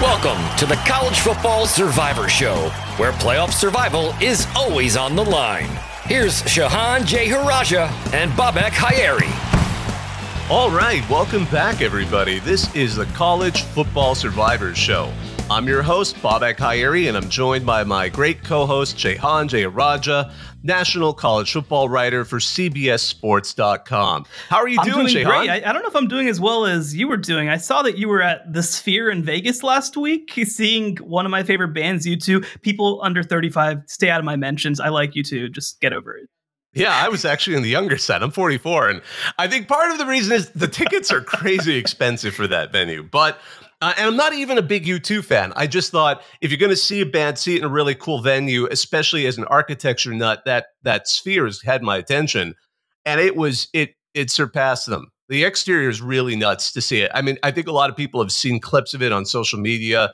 Welcome to the College Football Survivor Show, where playoff survival is always on the line. Here's Shehan Jeyarajah and Bobak Hayeri. All right, welcome back, everybody. This is the College Football Survivor Show. I'm your host, Bobak Hayeri, and I'm joined by my great co-host, Shehan Jeyarajah, national college football writer for CBSSports.com. How are you I'm doing, doing. I, I don't know if I'm doing as well as you were doing. I saw that you were at the Sphere in Vegas last week, seeing one of my favorite bands, U2. People under 35, stay out of my mentions. I like you too. Just get over it. Yeah, I was actually in the younger set. I'm 44, and I think part of the reason is the tickets are crazy expensive for that venue. But uh, and I'm not even a big U2 fan. I just thought if you're going to see a band, see it in a really cool venue, especially as an architecture nut, that that sphere has had my attention, and it was it it surpassed them. The exterior is really nuts to see it. I mean, I think a lot of people have seen clips of it on social media.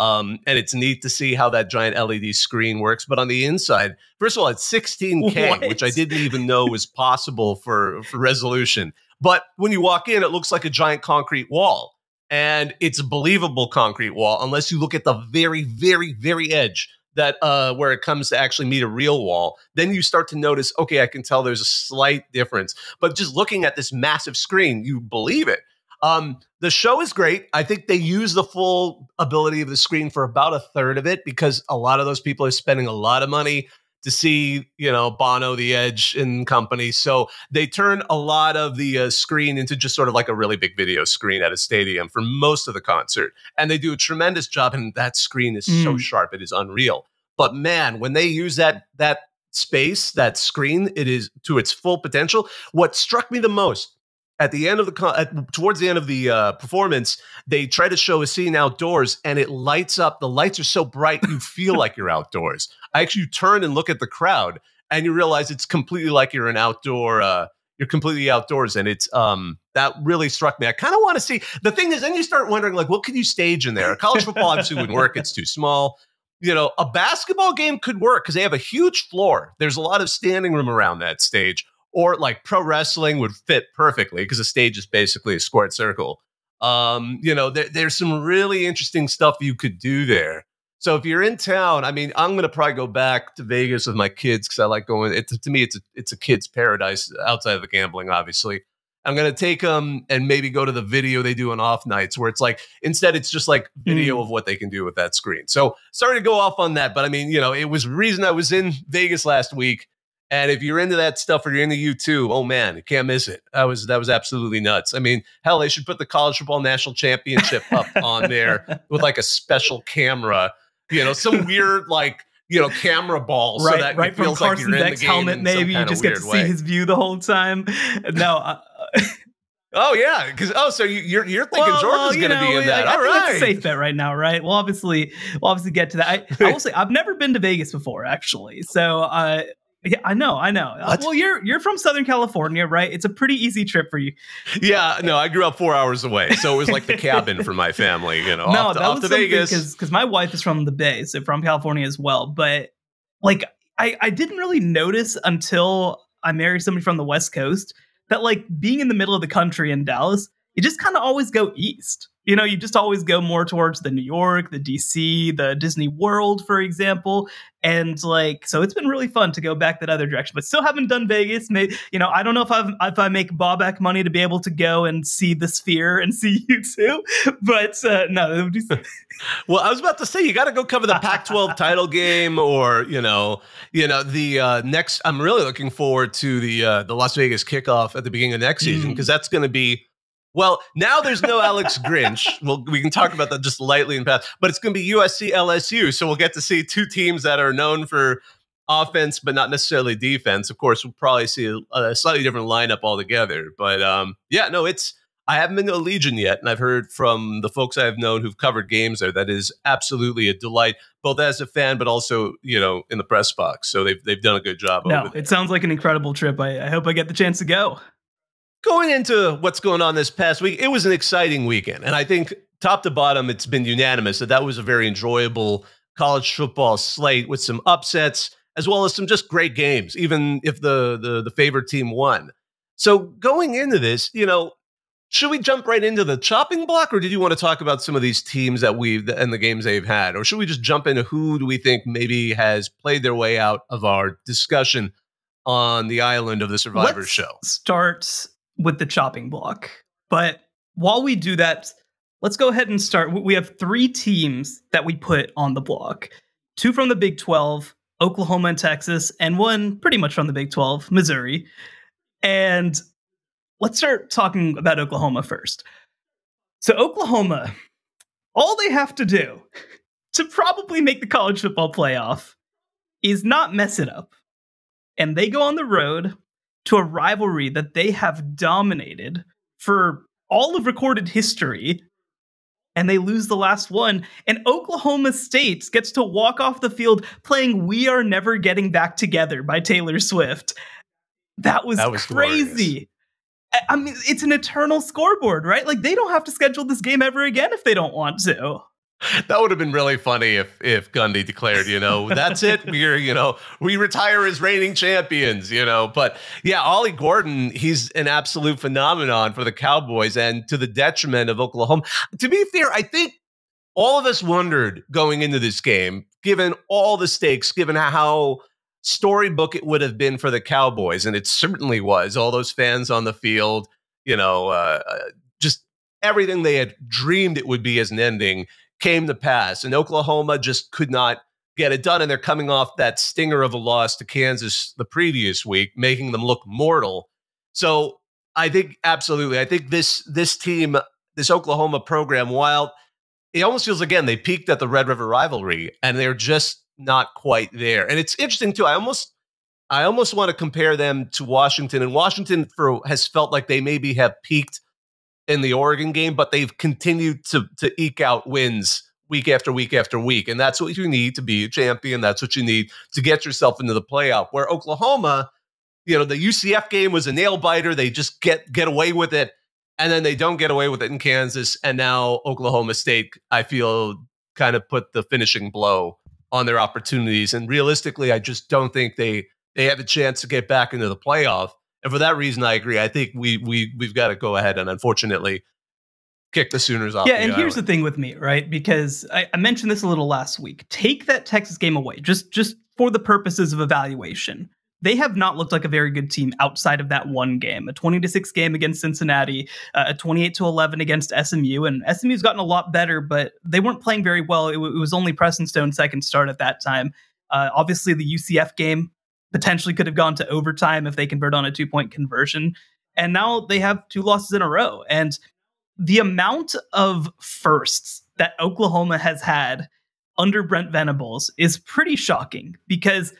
Um, and it's neat to see how that giant LED screen works. But on the inside, first of all, it's 16K, What? which I didn't even know was possible for, for resolution. But when you walk in, it looks like a giant concrete wall. And it's a believable concrete wall, unless you look at the very, very, very edge that uh, where it comes to actually meet a real wall. Then you start to notice, okay, I can tell there's a slight difference. But just looking at this massive screen, you believe it. Um, the show is great. I think they use the full ability of the screen for about a third of it because a lot of those people are spending a lot of money to see, you know, Bono, The Edge, and company. So they turn a lot of the uh, screen into just sort of like a really big video screen at a stadium for most of the concert, and they do a tremendous job. And that screen is so Mm. sharp; it is unreal. But man, when they use that that space, that screen, it is to its full potential. What struck me the most at the end of the con- at, towards the end of the uh, performance, they try to show a scene outdoors, and it lights up. The lights are so bright, you feel like you're outdoors. I actually turn and look at the crowd, and you realize it's completely like you're an outdoor. Uh, you're completely outdoors, and it's um that really struck me. I kind of want to see. The thing is, then you start wondering, like, what could you stage in there? College football obviously wouldn't work; it's too small. You know, a basketball game could work because they have a huge floor. There's a lot of standing room around that stage or like pro wrestling would fit perfectly because the stage is basically a squared circle. Um, you know, there, there's some really interesting stuff you could do there. So if you're in town, I mean, I'm gonna probably go back to Vegas with my kids because I like going. It, to me, it's a it's a kid's paradise outside of the gambling, obviously. I'm gonna take them and maybe go to the video they do on off nights where it's like instead it's just like video of what they can do with that screen. So sorry to go off on that, but I mean, you know, it was reason I was in Vegas last week. And if you're into that stuff or you're into U2, oh man, you can't miss it. That was that was absolutely nuts. I mean, hell, they should put the college football national championship up on there with like a special camera, you know, some weird like you know camera ball, so right, that right it from feels like Carson you're in the game helmet, maybe. You just get to see way. his view the whole time. No, uh, Oh yeah, because oh, so you, you're you're thinking well, Jordan's well, going to be in that? I, I All right, that's a safe bet right now, right? We'll obviously, we'll obviously get to that. I, I will say, I've never been to Vegas before, actually. So, uh, yeah, I know, I know. Uh, What? Well, you're you're from Southern California, right? It's a pretty easy trip for you. yeah, no, I grew up four hours away, so it was like the cabin for my family. You know, no, off to, that was to Vegas. because because my wife is from the Bay, so from California as well. But like, I I didn't really notice until I married somebody from the West Coast that like being in the middle of the country in Dallas, you just kind of always go east. You know, you just always go more towards the New York, the DC, the Disney World, for example. And like, so it's been really fun to go back that other direction, but still haven't done Vegas. May, you know, I don't know if I've, if I make Bobak money to be able to go and see the Sphere and see you too, but uh, no, it would be, Well, I was about to say you got to go cover the Pac-12 title game, or you know, you know the uh, next. I'm really looking forward to the uh, the Las Vegas kickoff at the beginning of next season Mm. because that's going to be. Well, now there's no Alex Grinch. Well, we can talk about that just lightly in past, but it's going to be USC LSU, so we'll get to see two teams that are known for offense, but not necessarily defense. Of course, we'll probably see a, a slightly different lineup altogether. But um, yeah, no, it's I haven't been to Allegiant yet, and I've heard from the folks I've known who've covered games there that is absolutely a delight, both as a fan, but also you know in the press box. So they've they've done a good job. No, it sounds like an incredible trip. I, I hope I get the chance to go. Going into what's going on this past week, it was an exciting weekend, and I think top to bottom, it's been unanimous that that was a very enjoyable college football slate with some upsets as well as some just great games, even if the the, the favorite team won. So going into this, you know, should we jump right into the chopping block, or did you want to talk about some of these teams that we've and the games they've had, or should we just jump into who do we think maybe has played their way out of our discussion on the island of the Survivor Let's Show? Start with the chopping block, but while we do that, let's go ahead and start. We have three teams that we put on the block: two from the Big Twelve, Oklahoma and Texas, and one pretty much from the Big 12, Missouri. And let's start talking about Oklahoma first. So, Oklahoma, all they have to do to probably make the college football playoff is not mess it up. And they go on the road to a rivalry that they have dominated for all of recorded history and they lose the last one. And Oklahoma State gets to walk off the field playing We Are Never Getting Back Together by Taylor Swift. That was, that was crazy. Glorious. I mean, it's an eternal scoreboard, right? Like they don't have to schedule this game ever again if they don't want to that would have been really funny if if Gundy declared, you know, that's it. We're, you know, we retire as reigning champions, you know. But yeah, Ollie Gordon, he's an absolute phenomenon for the Cowboys and to the detriment of Oklahoma. To be fair, I think all of us wondered going into this game, given all the stakes, given how storybook it would have been for the Cowboys, and it certainly was. All those fans on the field, you know, uh, uh just everything they had dreamed it would be as an ending came to pass. And Oklahoma just could not get it done. And they're coming off that stinger of a loss to Kansas the previous week, making them look mortal. So I think absolutely. I think this this team, this Oklahoma program, while it almost feels again they peaked at the Red River rivalry and they're just not quite there. And it's interesting too. I almost I almost want to compare them to Washington. And Washington for has felt like they maybe have peaked in the Oregon game, but they've continued to to eke out wins week after week after week. And that's what you need to be a champion. That's what you need to get yourself into the playoff. Where Oklahoma, you know, the UCF game was a nail biter. They just get get away with it. And then they don't get away with it in Kansas. And now Oklahoma State, I feel, kind of put the finishing blow on their opportunities. And realistically, I just don't think they they have a chance to get back into the playoff. And for that reason, I agree. I think we we we've got to go ahead and unfortunately kick the Sooners off. Yeah, and here's the thing with me, right? Because I, I, mentioned this a little last week. Take that Texas game away, just just for the purposes of evaluation. They have not looked like a very good team outside of that one game, a 20 to 6 game against Cincinnati, uh, a 28 to 11 against SMU. And SMU's gotten a lot better, but they weren't playing very well. It, w- it was only Preston Stone's second start at that time. Uh, obviously, the UCF game potentially could have gone to overtime if they convert on a two point conversion. And now they have two losses in a row. And the amount of firsts that Oklahoma has had under Brent Venables is pretty shocking because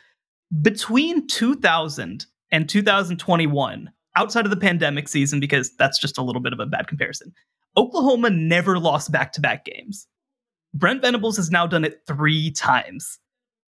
between 2000 and 2021, outside of the pandemic season, because that's just a little bit of a bad comparison, Oklahoma never lost back to back games. Brent Venables has now done it three times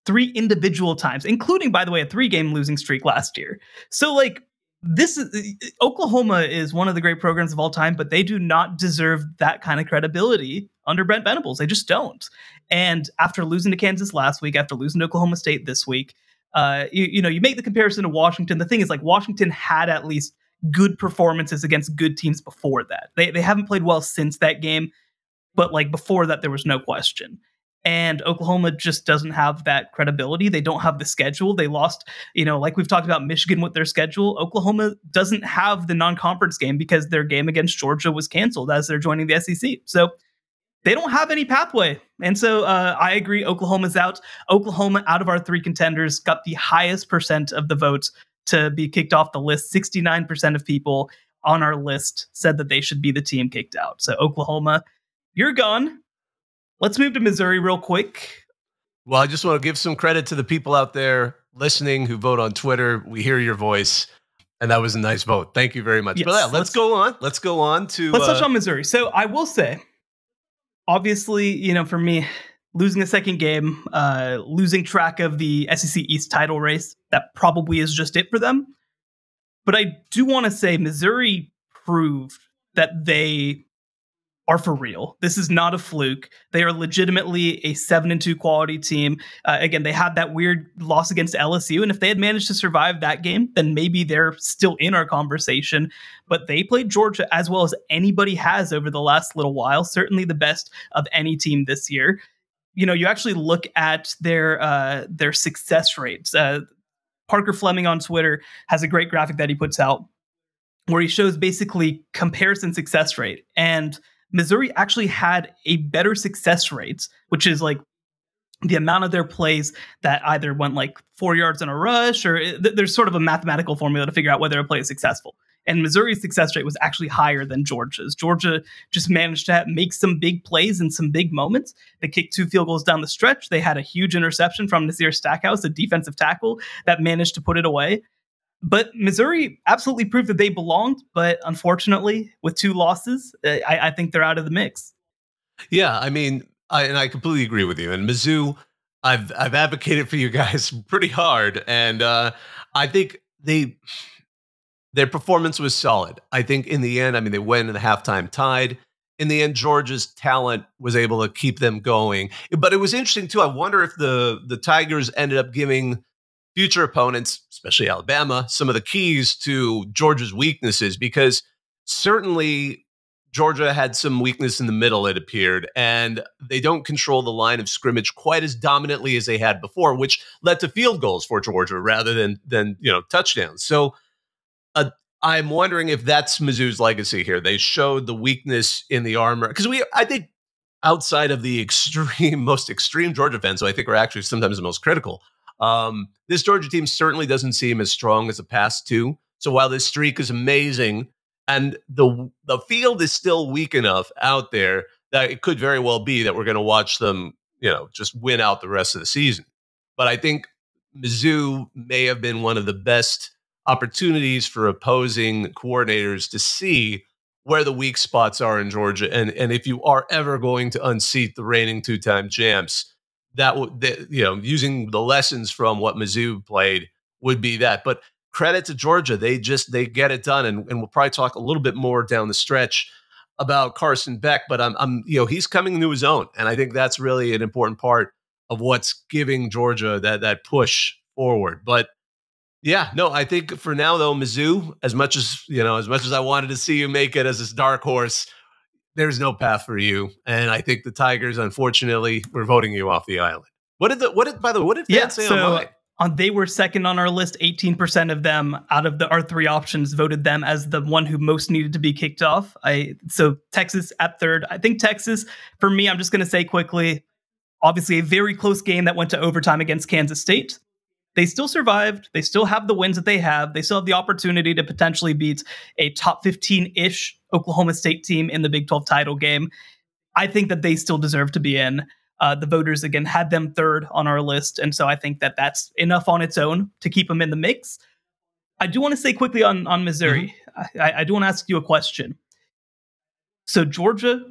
three individual times, including, by the way, a three game losing streak last year. So, like, this is Oklahoma is one of the great programs of all time, but they do not deserve that kind of credibility under Brent Venables. They just don't. And after losing to Kansas last week, after losing to Oklahoma State this week, uh, you, you know, you make the comparison to Washington. The thing is, like, Washington had at least good performances against good teams before that. They they haven't played well since that game, but like before that, there was no question and Oklahoma just doesn't have that credibility. They don't have the schedule. They lost, you know, like we've talked about Michigan with their schedule. Oklahoma doesn't have the non-conference game because their game against Georgia was canceled as they're joining the SEC. So they don't have any pathway. And so uh, I agree. Oklahoma's out. Oklahoma, out of our three contenders, got the highest percent of the votes to be kicked off the list. 69% of people on our list said that they should be the team kicked out. So Oklahoma, you're gone. Let's move to Missouri real quick. Well, I just want to give some credit to the people out there listening who vote on Twitter. We hear your voice. And that was a nice vote. Thank you very much. Yes, but yeah, let's, let's- go on. Let's go on to. Let's uh, touch on Missouri. So I will say, obviously, you know, for me, losing a second game, uh, losing track of the SEC East title race, that probably is just it for them. But I do want to say Missouri proved that they are for real. This is not a fluke. They are legitimately a seven and two quality team. Uh, again, they had that weird loss against LSU, and if they had managed to survive that game, then maybe they're still in our conversation. But they played Georgia as well as anybody has over the last little while. Certainly the best of any team this year. You know, you actually look at their uh, their success rates. Uh, Parker Fleming on Twitter has a great graphic that he puts out where he shows basically comparison success rate and Missouri actually had a better success rates, which is like the amount of their plays that either went like four yards in a rush, or eh, th- there's sort of a mathematical formula to figure out whether a play is successful. And Missouri's success rate was actually higher than Georgia's. Georgia just managed to make some big plays in some big moments. They kicked two field goals down the stretch. They had a huge interception from Nazir Stackhouse, a defensive tackle, that managed to put it away. But Missouri absolutely proved that they belonged. But unfortunately, with two losses, uh, I, I think they're out of the mix. Yeah, I mean, I, and I completely agree with you. And Mizzou, I've I've advocated for you guys pretty hard, and uh, I think they their performance was solid. I think in the end, I mean, they went in the halftime tied. In the end, Georgia's talent was able to keep them going. But it was interesting too. I wonder if the the Tigers ended up giving future opponents, especially Alabama, some of the keys to Georgia's weaknesses because certainly Georgia had some weakness in the middle, it appeared, and they don't control the line of scrimmage quite as dominantly as they had before, which led to field goals for Georgia rather than than you know touchdowns. So uh, I'm wondering if that's Mizzou's legacy here. They showed the weakness in the armor because we, I think, outside of the extreme, most extreme Georgia fans, who I think are actually sometimes the most critical. Um, this Georgia team certainly doesn't seem as strong as the past two. So while this streak is amazing, and the the field is still weak enough out there that it could very well be that we're going to watch them, you know, just win out the rest of the season. But I think Mizzou may have been one of the best opportunities for opposing coordinators to see where the weak spots are in Georgia, and and if you are ever going to unseat the reigning two time champs, that would you know using the lessons from what Mizzou played would be that. But credit to Georgia. They just they get it done, and, and we'll probably talk a little bit more down the stretch about Carson Beck. But I'm, I'm you know he's coming into his own, and I think that's really an important part of what's giving Georgia that that push forward. But yeah, no, I think for now though, Mizzou, as much as you know, as much as I wanted to see you make it as this dark horse. There's no path for you, and I think the Tigers, unfortunately, we're voting you off the island. What did the what did by the way, what did fans Yeah, say so- online? on they were second on our list 18% of them out of the our three options voted them as the one who most needed to be kicked off i so texas at third i think texas for me i'm just going to say quickly obviously a very close game that went to overtime against kansas state they still survived they still have the wins that they have they still have the opportunity to potentially beat a top 15-ish oklahoma state team in the big 12 title game i think that they still deserve to be in uh, the voters again had them third on our list, and so I think that that's enough on its own to keep them in the mix. I do want to say quickly on on Missouri. I, I do want to ask you a question. So Georgia,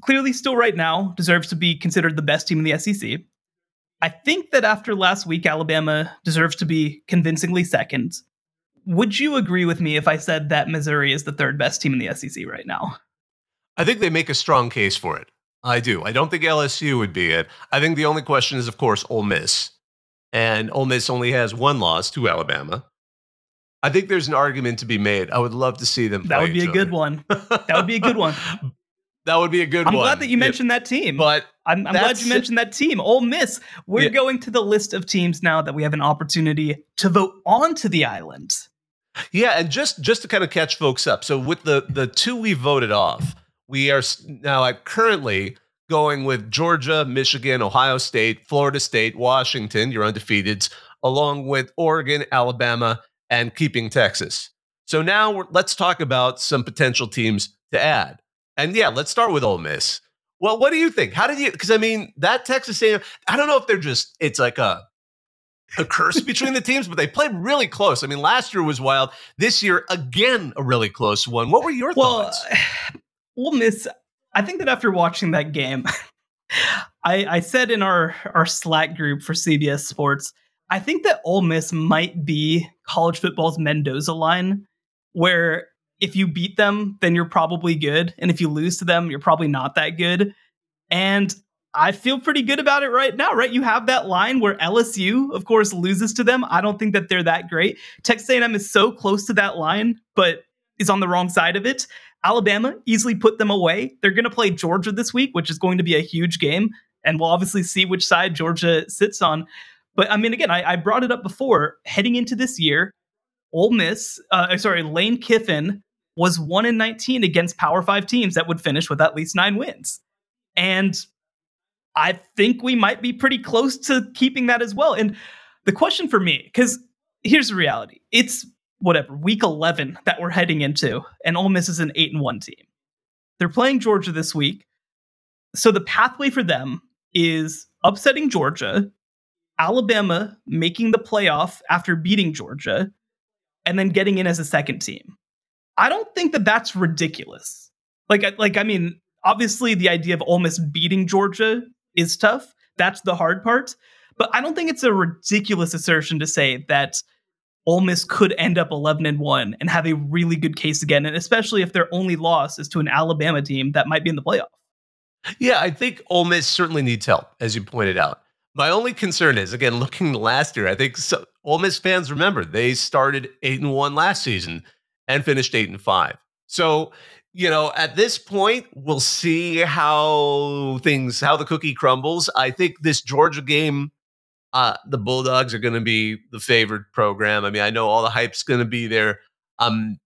clearly still right now deserves to be considered the best team in the SEC. I think that after last week, Alabama deserves to be convincingly second. Would you agree with me if I said that Missouri is the third best team in the SEC right now? I think they make a strong case for it. I do. I don't think LSU would be it. I think the only question is, of course, Ole Miss. And Ole Miss only has one loss to Alabama. I think there's an argument to be made. I would love to see them. That would be a good one. That would be a good one. that would be a good one. I'm one. glad that you mentioned that team. But I'm, I'm glad you mentioned that team. Ole Miss. We're Yeah. going to the list of teams now that we have an opportunity to vote onto the island. Yeah, and just just to kind of catch folks up. So with the the two we voted off, we are now at currently going with Georgia, Michigan, Ohio State, Florida State, Washington, You're undefeateds, along with Oregon, Alabama, and keeping Texas. So now we're, let's talk about some potential teams to add. And yeah, let's start with Ole Miss. Well, what do you think? How did you? Because I mean, that Texas A&M, I don't know if they're just. It's like a a curse between the teams, but they played really close. I mean, last year was wild. This year, again, a really close one. What were your well, thoughts? Ole Miss. I think that after watching that game, I, I said in our our Slack group for CBS Sports, I think that Ole Miss might be college football's Mendoza line, where if you beat them, then you're probably good, and if you lose to them, you're probably not that good. And I feel pretty good about it right now, right? You have that line where LSU, of course, loses to them. I don't think that they're that great. Texas A&M is so close to that line, but is on the wrong side of it. Alabama easily put them away. They're going to play Georgia this week, which is going to be a huge game, and we'll obviously see which side Georgia sits on. But I mean, again, I, I brought it up before. Heading into this year, Ole Miss, uh, sorry, Lane Kiffin was one in 19 against Power Five teams that would finish with at least nine wins. And I think we might be pretty close to keeping that as well. And the question for me, because here's the reality it's whatever, week 11 that we're heading into, and Ole Miss is an 8 and 1 team. They're playing Georgia this week. So the pathway for them is upsetting Georgia, Alabama making the playoff after beating Georgia, and then getting in as a second team. I don't think that that's ridiculous. Like, like I mean, obviously the idea of Ole Miss beating Georgia is tough. That's the hard part. But I don't think it's a ridiculous assertion to say that Ole Miss could end up 11 and 1 and have a really good case again, and especially if their only loss is to an Alabama team that might be in the playoff. Yeah, I think Ole Miss certainly needs help, as you pointed out. My only concern is, again, looking last year, I think so, Ole Miss fans remember they started eight and one last season and finished eight and five. So you know, at this point, we'll see how things, how the cookie crumbles. I think this Georgia game, uh, the Bulldogs are going to be the favored program. I mean, I know all the hype's going to be there. Um,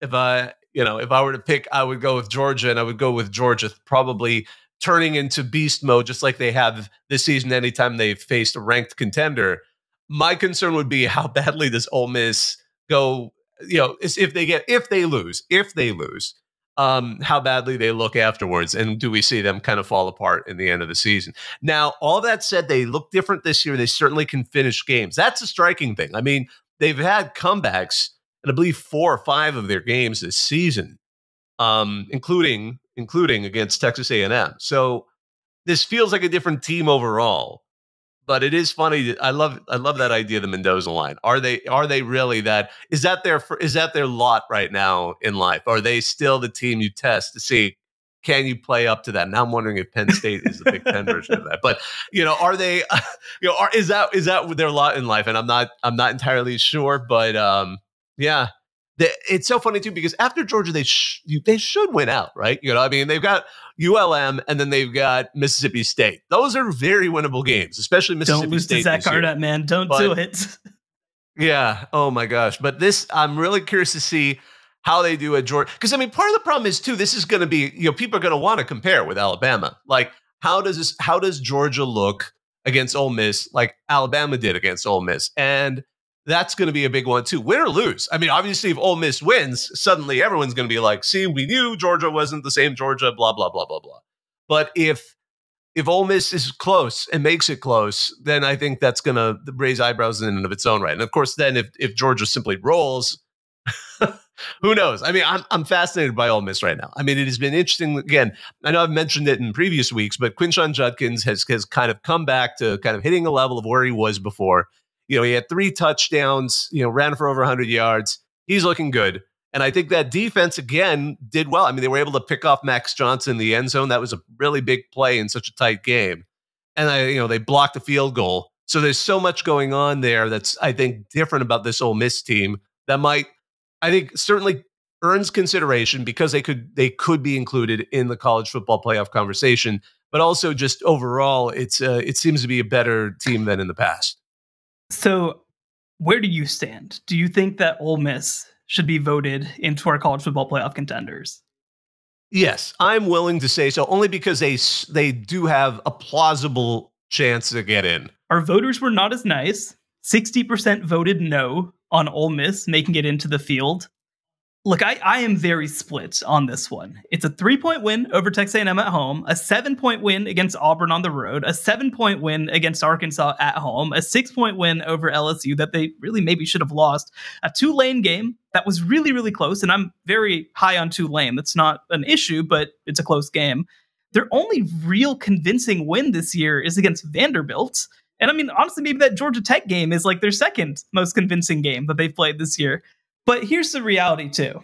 if I, you know, if I were to pick, I would go with Georgia, and I would go with Georgia probably turning into beast mode, just like they have this season. Anytime they've faced a ranked contender, my concern would be how badly does Ole Miss go you know, if they get if they lose, if they lose, um, how badly they look afterwards, and do we see them kind of fall apart in the end of the season? Now, all that said, they look different this year. They certainly can finish games. That's a striking thing. I mean, they've had comebacks, and I believe four or five of their games this season, um, including including against Texas A&M. So this feels like a different team overall but it is funny. I love I love that idea. The Mendoza line. Are they are they really that? Is that their is that their lot right now in life? Are they still the team you test to see can you play up to that? Now I'm wondering if Penn State is the Big Ten version of that. But you know, are they? You know, are, is that is that their lot in life? And I'm not I'm not entirely sure. But um, yeah, the, it's so funny too because after Georgia, they sh- they should win out, right? You know, I mean, they've got ULM and then they've got Mississippi State. Those are very winnable games, especially Mississippi Don't lose State. To Zach man. Don't but, do it. yeah. Oh my gosh. But this, I'm really curious to see how they do at Georgia. Because I mean, part of the problem is too. This is going to be, you know, people are going to want to compare with Alabama. Like, how does this? How does Georgia look against Ole Miss, like Alabama did against Ole Miss? And that's going to be a big one too. Win or lose. I mean, obviously, if Ole Miss wins, suddenly everyone's going to be like, "See, we knew Georgia wasn't the same Georgia." Blah blah blah blah blah. But if if Ole Miss is close and makes it close, then I think that's going to raise eyebrows in and of its own right. And of course, then if if Georgia simply rolls, who knows? I mean, I'm I'm fascinated by Ole Miss right now. I mean, it has been interesting. Again, I know I've mentioned it in previous weeks, but Quinshon Judkins has has kind of come back to kind of hitting a level of where he was before. You know, he had three touchdowns, you know, ran for over 100 yards. He's looking good. And I think that defense again did well. I mean, they were able to pick off Max Johnson in the end zone. That was a really big play in such a tight game. And I, you know, they blocked a field goal. So there's so much going on there that's I think different about this Ole Miss team that might, I think, certainly earns consideration because they could they could be included in the college football playoff conversation. But also just overall, it's uh, it seems to be a better team than in the past. So, where do you stand? Do you think that Ole Miss should be voted into our college football playoff contenders? Yes, I'm willing to say so, only because they they do have a plausible chance to get in. Our voters were not as nice. Sixty percent voted no on Ole Miss making it into the field. Look, I, I am very split on this one. It's a three point win over Texas A&M at home, a seven point win against Auburn on the road, a seven point win against Arkansas at home, a six point win over LSU that they really maybe should have lost, a Tulane game that was really really close, and I'm very high on Tulane. That's not an issue, but it's a close game. Their only real convincing win this year is against Vanderbilt. And I mean, honestly, maybe that Georgia Tech game is like their second most convincing game that they've played this year. But here's the reality too.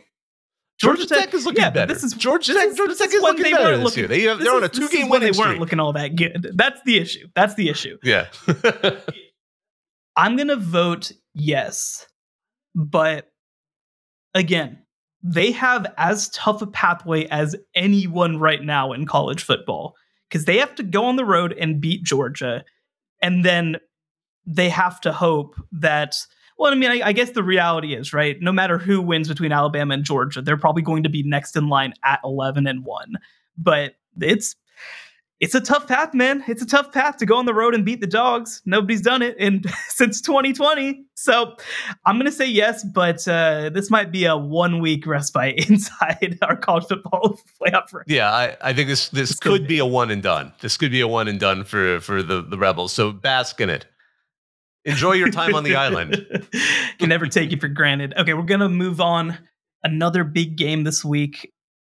Georgia, Georgia Tech, Tech, is looking yeah, better. This is Georgia Tech. Georgia Tech is looking they better this looking, year. They have, they're on a two-game winning They weren't looking all that good. That's the issue. That's the issue. Yeah. I'm gonna vote yes, but again, they have as tough a pathway as anyone right now in college football because they have to go on the road and beat Georgia, and then they have to hope that well, I mean, I, I, guess the reality is, right? No matter who wins between Alabama and Georgia, they're probably going to be next in line at 11 and 1. But it's it's a tough path, man. It's a tough path to go on the road and beat the dogs. Nobody's done it in since 2020. So I'm gonna say yes, but uh, this might be a one week respite inside our college football playoff. Race. Yeah, I, I think this this, this could, could be a one and done. This could be a one and done for for the the rebels. So bask in it. Enjoy your time on the island. Can never take you for granted. Okay, we're gonna move on. Another big game this week.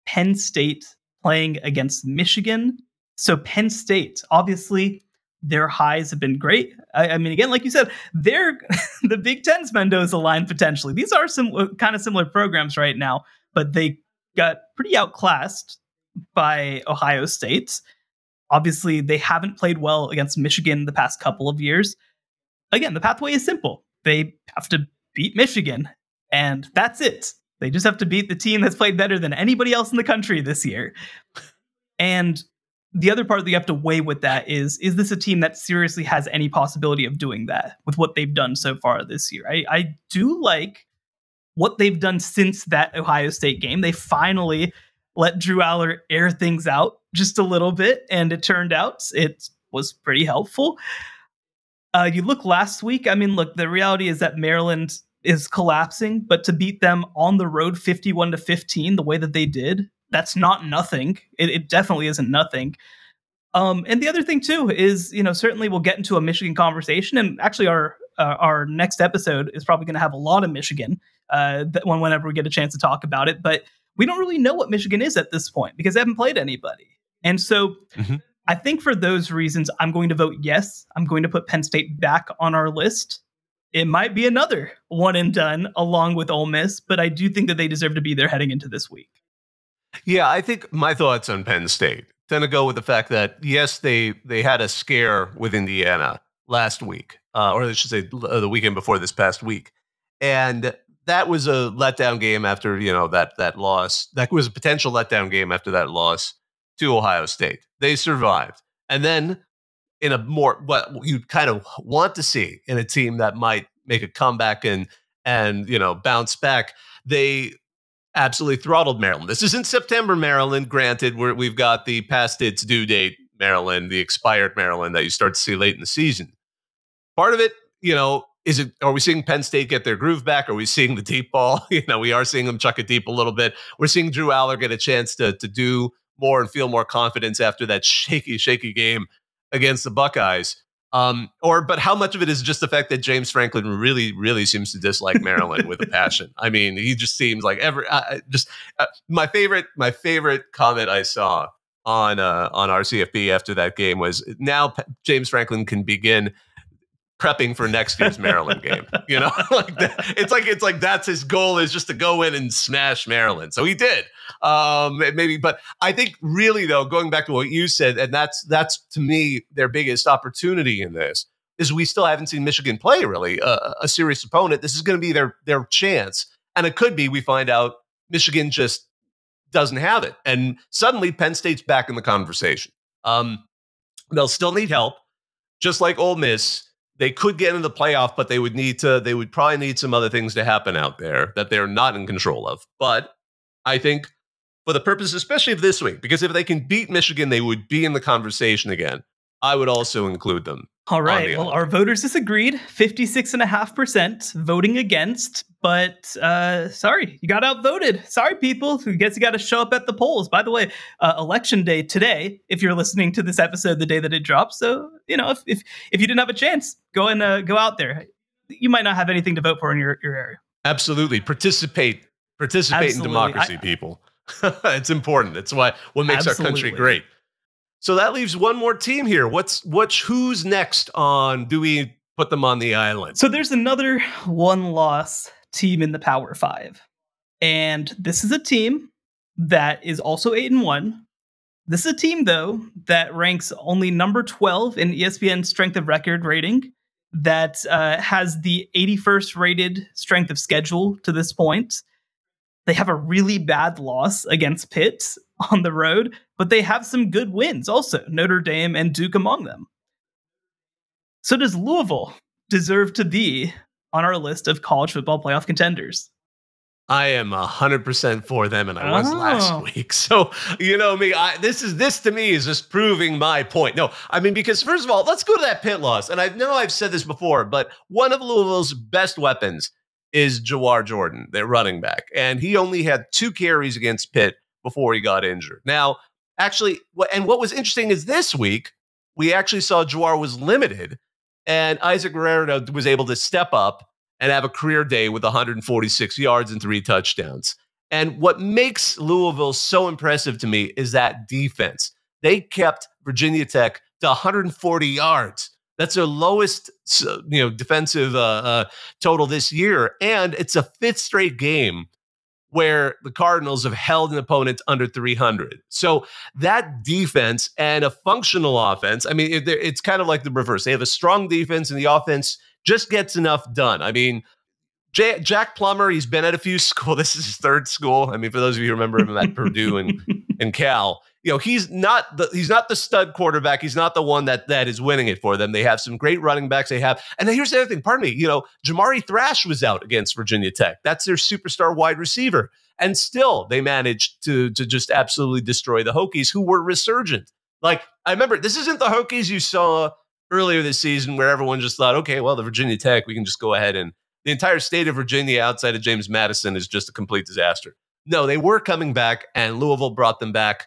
Penn State playing against Michigan. So Penn State, obviously, their highs have been great. I, I mean, again, like you said, they're the Big Ten's Mendoza line potentially. These are some kind of similar programs right now, but they got pretty outclassed by Ohio State. Obviously, they haven't played well against Michigan the past couple of years again, the pathway is simple. They have to beat Michigan, and that's it. They just have to beat the team that's played better than anybody else in the country this year. And the other part that you have to weigh with that is is this a team that seriously has any possibility of doing that with what they've done so far this year? I, I do like what they've done since that Ohio State game. They finally let Drew Allar air things out just a little bit, and it turned out it was pretty helpful. Uh, you look last week. I mean, look, the reality is that Maryland is collapsing, but to beat them on the road 51 to 15, the way that they did, that's not nothing. It, it definitely isn't nothing. Um, and the other thing too is, you know, certainly we'll get into a Michigan conversation, and actually our uh, our next episode is probably going to have a lot of Michigan uh, when whenever we get a chance to talk about it. But we don't really know what Michigan is at this point because they haven't played anybody, and so mm-hmm. I think for those reasons, I'm going to vote yes. I'm going to put Penn State back on our list. It might be another one and done along with Ole Miss, but I do think that they deserve to be there heading into this week. Yeah, I think my thoughts on Penn State tend to go with the fact that yes, they they had a scare with Indiana last week, uh, or I should say uh, the weekend before this past week, and that was a letdown game after you know that that loss. That was a potential letdown game after that loss to Ohio State. They survived. And then in a more what you kind of want to see in a team that might make a comeback and and you know bounce back, they absolutely throttled Maryland. This is in September, Maryland. Granted, we we've got the past its due date Maryland, the expired Maryland that you start to see late in the season. Part of it, you know, is it are we seeing Penn State get their groove back? Are we seeing the deep ball? You know, we are seeing them chuck it deep a little bit. We're seeing Drew Allar get a chance to to do more and feel more confidence after that shaky, shaky game against the Buckeyes. Um, or, but how much of it is just the fact that James Franklin really, really seems to dislike Maryland with a passion? I mean, he just seems like every, uh, just uh, my favorite, my favorite comment I saw on uh, on RCFB after that game was now P- James Franklin can begin prepping for next year's Maryland game. You know, like that, it's like it's like that's his goal is just to go in and smash Maryland. So he did. Um, maybe, but I think really though, going back to what you said, and that's that's to me their biggest opportunity in this is we still haven't seen Michigan play really a, a serious opponent. This is going to be their their chance, and it could be we find out Michigan just doesn't have it, and suddenly Penn State's back in the conversation. Um, they'll still need help, just like Ole Miss they could get into the playoff, but they would need to, they would probably need some other things to happen out there that they're not in control of. But I think for the purpose, especially of this week, because if they can beat Michigan, they would be in the conversation again. I would also include them All right. Well, our voters disagreed 56.5% voting against, but uh, sorry, you got outvoted. Sorry, people. I guess you got to show up at the polls. By the way, uh, election day today, if you're listening to this episode the day that it drops. So, you know, if, if, if you didn't have a chance, go and uh, go out there. You might not have anything to vote for in your, your area. Absolutely. Participate. Participate Absolutely. in democracy, I, people. it's important. It's why what makes Absolutely. our country great. So that leaves one more team here. What's what's who's next on? Do we put them on the island? So there's another one loss team in the Power Five, and this is a team that is also eight and one. This is a team though that ranks only number twelve in ESPN Strength of Record rating. That uh, has the 81st rated strength of schedule to this point. They have a really bad loss against Pitt on the road, but they have some good wins also, Notre Dame and Duke among them. So does Louisville deserve to be on our list of college football playoff contenders? I am hundred percent for them, and I was oh. last week. So you know me. I, this is this to me is just proving my point. No, I mean because first of all, let's go to that Pitt loss, and I know I've said this before, but one of Louisville's best weapons is Jawhar Jordan, their running back, and he only had two carries against Pitt before he got injured. Now, actually, and what was interesting is this week we actually saw Jawhar was limited, and Isaac Guerendo was able to step up and have a career day with 146 yards and three touchdowns. And what makes Louisville so impressive to me is that defense. They kept Virginia Tech to 140 yards. That's their lowest, you know, defensive uh, uh, total this year, and it's a fifth straight game where the Cardinals have held an opponent under 300. So that defense and a functional offense, I mean, it's kind of like the reverse. They have a strong defense and the offense just gets enough done. I mean, J- Jack Plummer, he's been at a few schools. This is his third school. I mean, for those of you who remember him at Purdue and, and Cal, you know, he's not the he's not the stud quarterback. He's not the one that that is winning it for them. They have some great running backs. They have, and here's the other thing. Pardon me. You know, Jamari Thrash was out against Virginia Tech. That's their superstar wide receiver, and still they managed to to just absolutely destroy the Hokies, who were resurgent. Like I remember, this isn't the Hokies you saw earlier this season, where everyone just thought, okay, well, the Virginia Tech, we can just go ahead and the entire state of Virginia outside of James Madison is just a complete disaster. No, they were coming back, and Louisville brought them back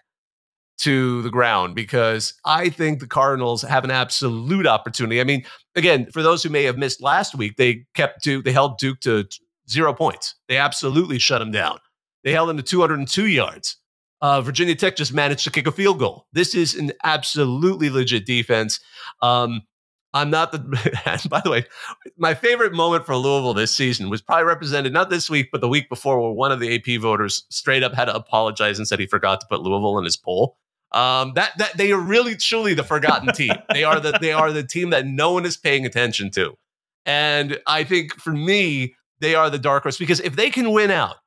to the ground because I think the Cardinals have an absolute opportunity. I mean, again, for those who may have missed last week, they kept Duke, they held Duke to zero points. They absolutely shut them down. They held them to 202 yards. Uh, Virginia Tech just managed to kick a field goal. This is an absolutely legit defense. Um, I'm not the. by the way, my favorite moment for Louisville this season was probably represented not this week, but the week before, where one of the AP voters straight up had to apologize and said he forgot to put Louisville in his poll. Um, that that they are really truly the forgotten team. they are the they are the team that no one is paying attention to, and I think for me they are the dark horse because if they can win out,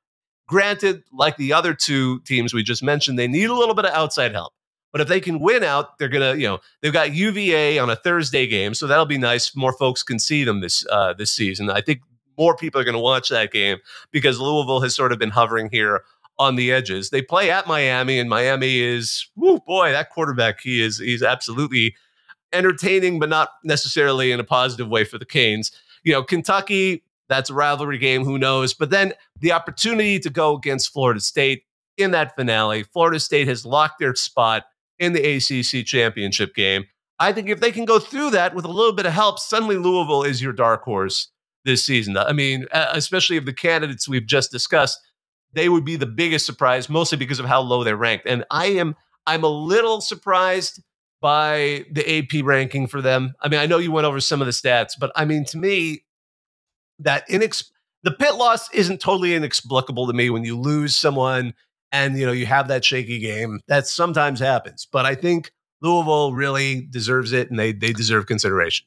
granted, like the other two teams we just mentioned, they need a little bit of outside help. But if they can win out, they're gonna, you know, they've got UVA on a Thursday game, so that'll be nice. More folks can see them this uh, this season. I think more people are going to watch that game because Louisville has sort of been hovering here on the edges. They play at Miami, and Miami is, whoo, boy, that quarterback, he is, he's absolutely entertaining, but not necessarily in a positive way for the Canes. You know, Kentucky, that's a rivalry game, who knows? But then the opportunity to go against Florida State in that finale, Florida State has locked their spot in the ACC championship game. I think if they can go through that with a little bit of help, suddenly Louisville is your dark horse this season. I mean, especially of the candidates we've just discussed, they would be the biggest surprise, mostly because of how low they're ranked. And I am I'm a little surprised by the AP ranking for them. I mean, I know you went over some of the stats, but I mean, to me, that inex- the Pitt loss isn't totally inexplicable to me when you lose someone and you know you have that shaky game. That sometimes happens, but I think Louisville really deserves it, and they they deserve consideration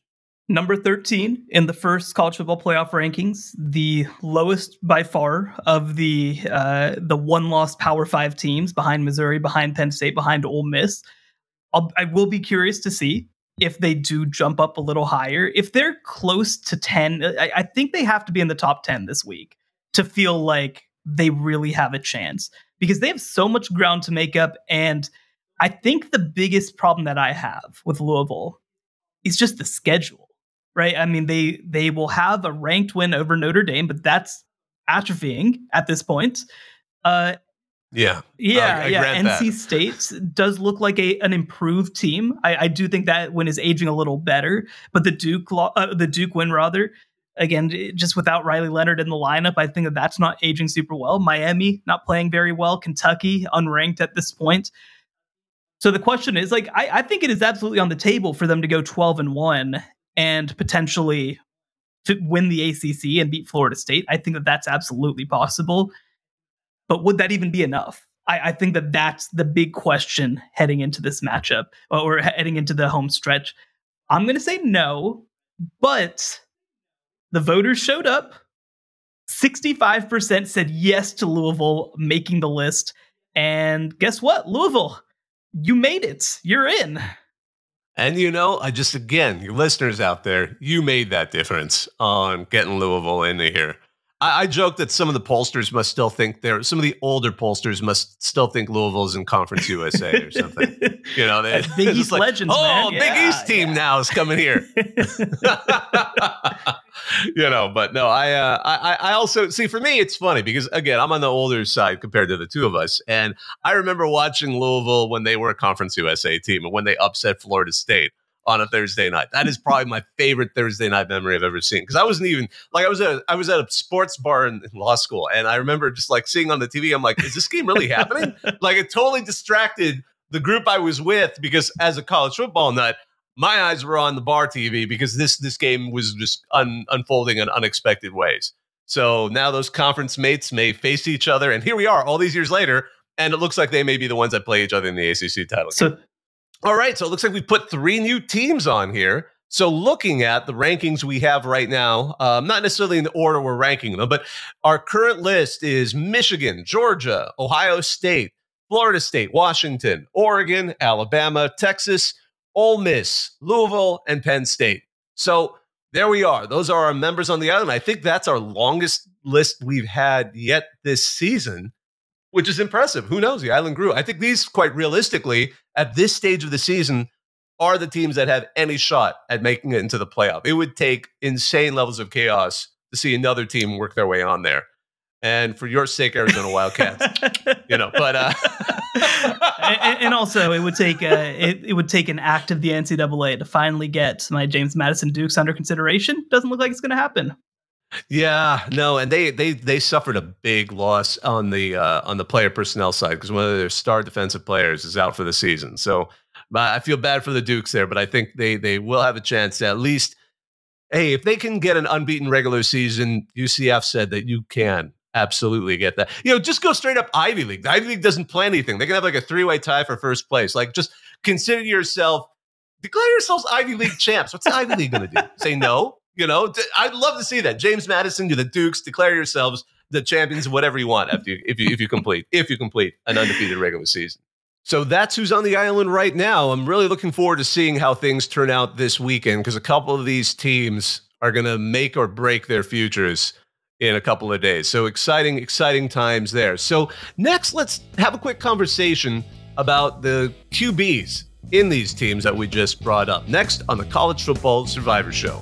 number 13 in the first college football playoff rankings, the lowest by far of the uh, the one loss Power Five teams behind Missouri, behind Penn State, behind Ole Miss. I'll, I will be curious to see if they do jump up a little higher. If they're close to 10, I, I think they have to be in the top 10 this week to feel like they really have a chance because they have so much ground to make up. And I think the biggest problem that I have with Louisville is just the schedule, right? I mean, they they will have a ranked win over Notre Dame, but that's atrophying at this point. Uh, yeah, yeah, I, I yeah. NC that. State does look like a an improved team. I, I do think that win is aging a little better, but the Duke uh, the Duke win rather again just without Riley Leonard in the lineup, I think that that's not aging super well. Miami not playing very well. Kentucky unranked at this point. So the question is like I, I think it is absolutely on the table for them to go twelve and one and potentially win the ACC and beat Florida State. I think that that's absolutely possible. But would that even be enough? I, I think that that's the big question heading into this matchup or heading into the home stretch. I'm going to say no, but the voters showed up. 65% said yes to Louisville making the list. And guess what? Louisville, you made it. You're in. And you know, I just again, your listeners out there, you made that difference on getting Louisville into here. I, I joke that some of the pollsters must still think they're some of the older pollsters must still think Louisville's in Conference USA or something. You know, they, Big East like, legends. Oh, man. Big Yeah, East team yeah. now is coming here. you know, but no, I, uh, I, I also see. For me, it's funny because again, I'm on the older side compared to the two of us, and I remember watching Louisville when they were a Conference USA team and when they upset Florida State on a Thursday night. That is probably my favorite Thursday night memory I've ever seen because I wasn't even like I was at a, I was at a sports bar in, in law school, and I remember just like seeing on the TV. I'm like, is this game really happening? like it totally distracted the group I was with because as a college football nut, my eyes were on the bar TV because this this game was just un, unfolding in unexpected ways. So now those conference mates may face each other, and here we are, all these years later, and it looks like they may be the ones that play each other in the ACC title. So All right, so it looks like we put three new teams on here. So looking at the rankings we have right now, um, not necessarily in the order we're ranking them, but our current list is Michigan, Georgia, Ohio State, Florida State, Washington, Oregon, Alabama, Texas, Ole Miss, Louisville, and Penn State. So there we are. Those are our members on the island. I think that's our longest list we've had yet this season, which is impressive. Who knows? The island grew. I think these, quite realistically, at this stage of the season, are the teams that have any shot at making it into the playoff. It would take insane levels of chaos to see another team work their way on there. And for your sake, Arizona Wildcats, you know, but uh and, and also it would take uh, it, it would take an act of the NCAA to finally get my James Madison Dukes under consideration. Doesn't look like it's going to happen. Yeah, no, and they they they suffered a big loss on the uh, on the player personnel side because one of their star defensive players is out for the season. So I feel bad for the Dukes there, but I think they they will have a chance to at least. Hey, if they can get an unbeaten regular season, UCF said that you can absolutely get that. You know, just go straight up Ivy League. The Ivy League doesn't play anything. They can have like a three way tie for first place. Like, just consider yourself, declare yourselves Ivy League champs. What's the Ivy League going to do? Say no? You know, I'd love to see that. James Madison, you the Dukes, declare yourselves the champions of whatever you want after you, if you if you complete if you complete an undefeated regular season. So that's who's on the island right now. I'm really looking forward to seeing how things turn out this weekend because a couple of these teams are going to make or break their futures in a couple of days. So exciting, exciting times there. So next, let's have a quick conversation about the QBs in these teams that we just brought up. Next on the College Football Survivor Show.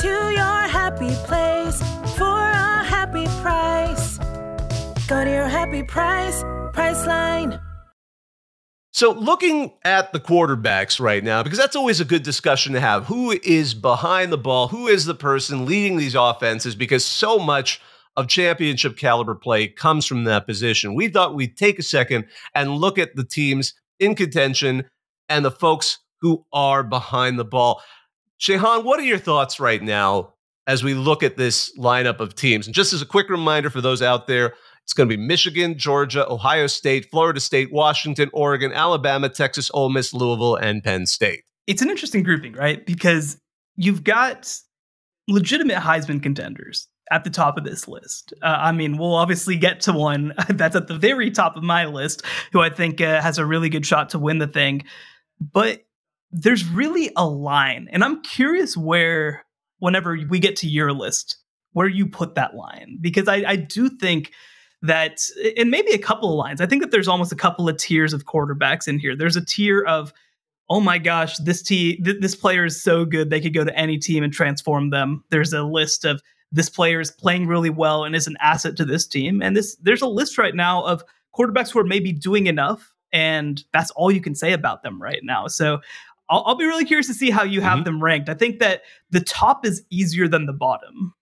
To your happy place for a happy price. Go to your happy price, Priceline. So, looking at the quarterbacks right now, because that's always a good discussion to have. Who is behind the ball? Who is the person leading these offenses? Because so much of championship caliber play comes from that position. We thought we'd take a second and look at the teams in contention and the folks who are behind the ball. Shehan, what are your thoughts right now as we look at this lineup of teams? And just as a quick reminder for those out there, it's going to be Michigan, Georgia, Ohio State, Florida State, Washington, Oregon, Alabama, Texas, Ole Miss, Louisville, and Penn State. it's an interesting grouping, right? Because you've got legitimate Heisman contenders at the top of this list. Uh, I mean, we'll obviously get to one that's at the very top of my list, who I think uh, has a really good shot to win the thing. But there's really a line, and I'm curious where, whenever we get to your list, where you put that line, because I, I do think that, and maybe a couple of lines. I think that there's almost a couple of tiers of quarterbacks in here. There's a tier of oh my gosh, this team, th- this player is so good they could go to any team and transform them. There's a list of this player is playing really well and is an asset to this team. And this there's a list right now of quarterbacks who are maybe doing enough, and that's all you can say about them right now. So I'll, I'll be really curious to see how you have mm-hmm. them ranked. I think that the top is easier than the bottom.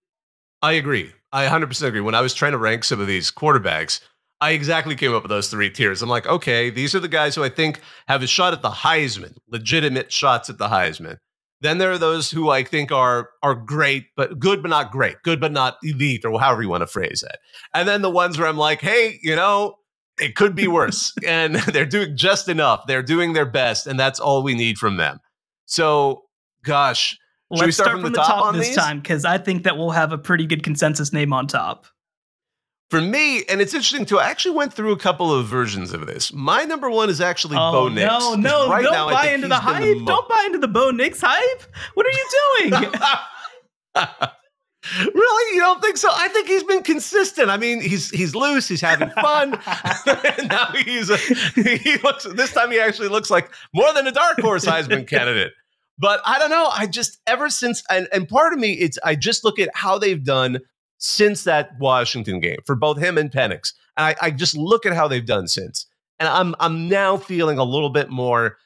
I agree. I 100% agree. When I was trying to rank some of these quarterbacks, I exactly came up with those three tiers. I'm like, okay, these are the guys who I think have a shot at the Heisman, legitimate shots at the Heisman. Then there are those who I think are are great, but good but not great, good but not elite, or however you want to phrase it. And then the ones where I'm like, hey, you know, it could be worse, and they're doing just enough. They're doing their best, and that's all we need from them. So, gosh, let's start, start, from, from the, top, top this these? time because I think that we'll have a pretty good consensus name on top. For me, and it's interesting too, I actually went through a couple of versions of this. My number one is actually oh, Bo Nix. No, no, right don't now, buy into the hype. The don't buy into the Bo Nix hype. What are you doing? really, you don't think so? I think he's been consistent. I mean, he's he's loose. He's having fun. now he's a, he looks. This time he actually looks like more than a dark horse Heisman candidate. But I don't know. I just ever since and, and part of me, it's I just look at how they've done since that Washington game for both him and Penix. And I, I just look at how they've done since. And I'm I'm now feeling a little bit more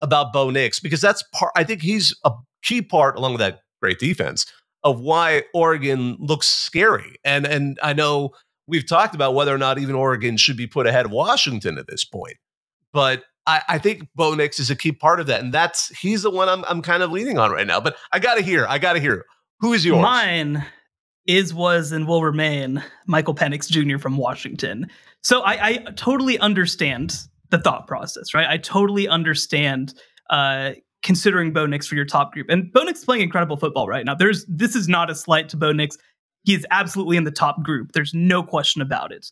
about Bo Nix because that's part I think he's a key part along with that great defense of why Oregon looks scary. And and I know we've talked about whether or not even Oregon should be put ahead of Washington at this point. But I, I think Bo Nix is a key part of that. And that's he's the one I'm I'm kind of leaning on right now. But I gotta hear, I gotta hear. Who is yours? Mine is, was, and will remain Michael Penix Jr. from Washington. So I, I totally understand the thought process, right? I totally understand uh, considering Bo Nix for your top group. And Bo Nix playing incredible football right now. There's this is not a slight to Bo Nix. He is absolutely in the top group. There's no question about it.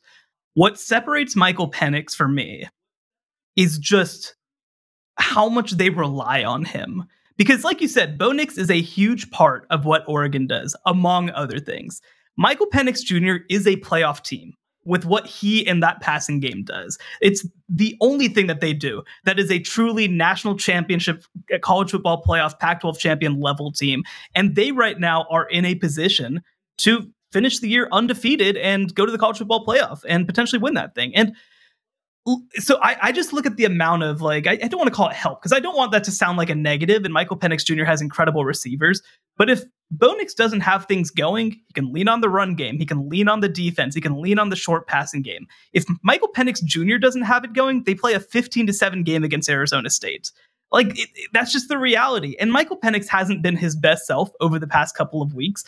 What separates Michael Penix for me is just how much they rely on him. Because, like you said, Bo Nix is a huge part of what Oregon does, among other things. Michael Penix Jr. is a playoff team with what he and that passing game does. It's the only thing that they do that is a truly national championship uh, college football playoff Pac 12 champion level team. And they right now are in a position to finish the year undefeated and go to the college football playoff and potentially win that thing. And so I, I, just look at the amount of like I, I don't want to call it help because I don't want that to sound like a negative. And Michael Penix Jr. has incredible receivers, but if Bo Nix doesn't have things going, he can lean on the run game, he can lean on the defense, he can lean on the short passing game. If Michael Penix Jr. doesn't have it going, they play a 15 to seven game against Arizona State. Like it, it, that's just the reality. And Michael Penix hasn't been his best self over the past couple of weeks.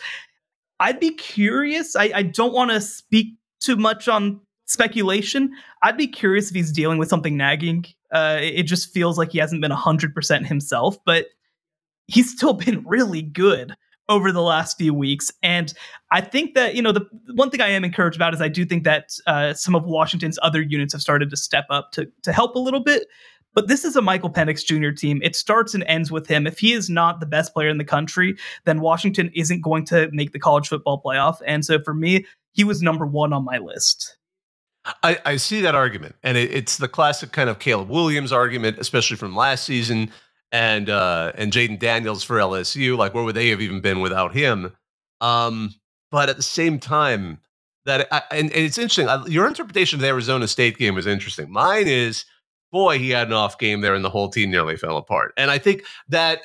I'd be curious. I, I don't want to speak too much on speculation. I'd be curious if he's dealing with something nagging. Uh, it just feels like he hasn't been 100% himself, but he's still been really good over the last few weeks. And I think that, you know, the one thing I am encouraged about is I do think that uh, some of Washington's other units have started to step up to, to help a little bit. But this is a Michael Penix Jr. team. It starts and ends with him. If he is not the best player in the country, then Washington isn't going to make the college football playoff. And so for me, he was number one on my list. I, I see that argument, and it, it's the classic kind of Caleb Williams argument, especially from last season, and uh, and Jayden Daniels for LSU. Like, where would they have even been without him? Um, but at the same time, that I, and, and it's interesting. I, your interpretation of the Arizona State game was interesting. Mine is, boy, he had an off game there, and the whole team nearly fell apart. And I think that.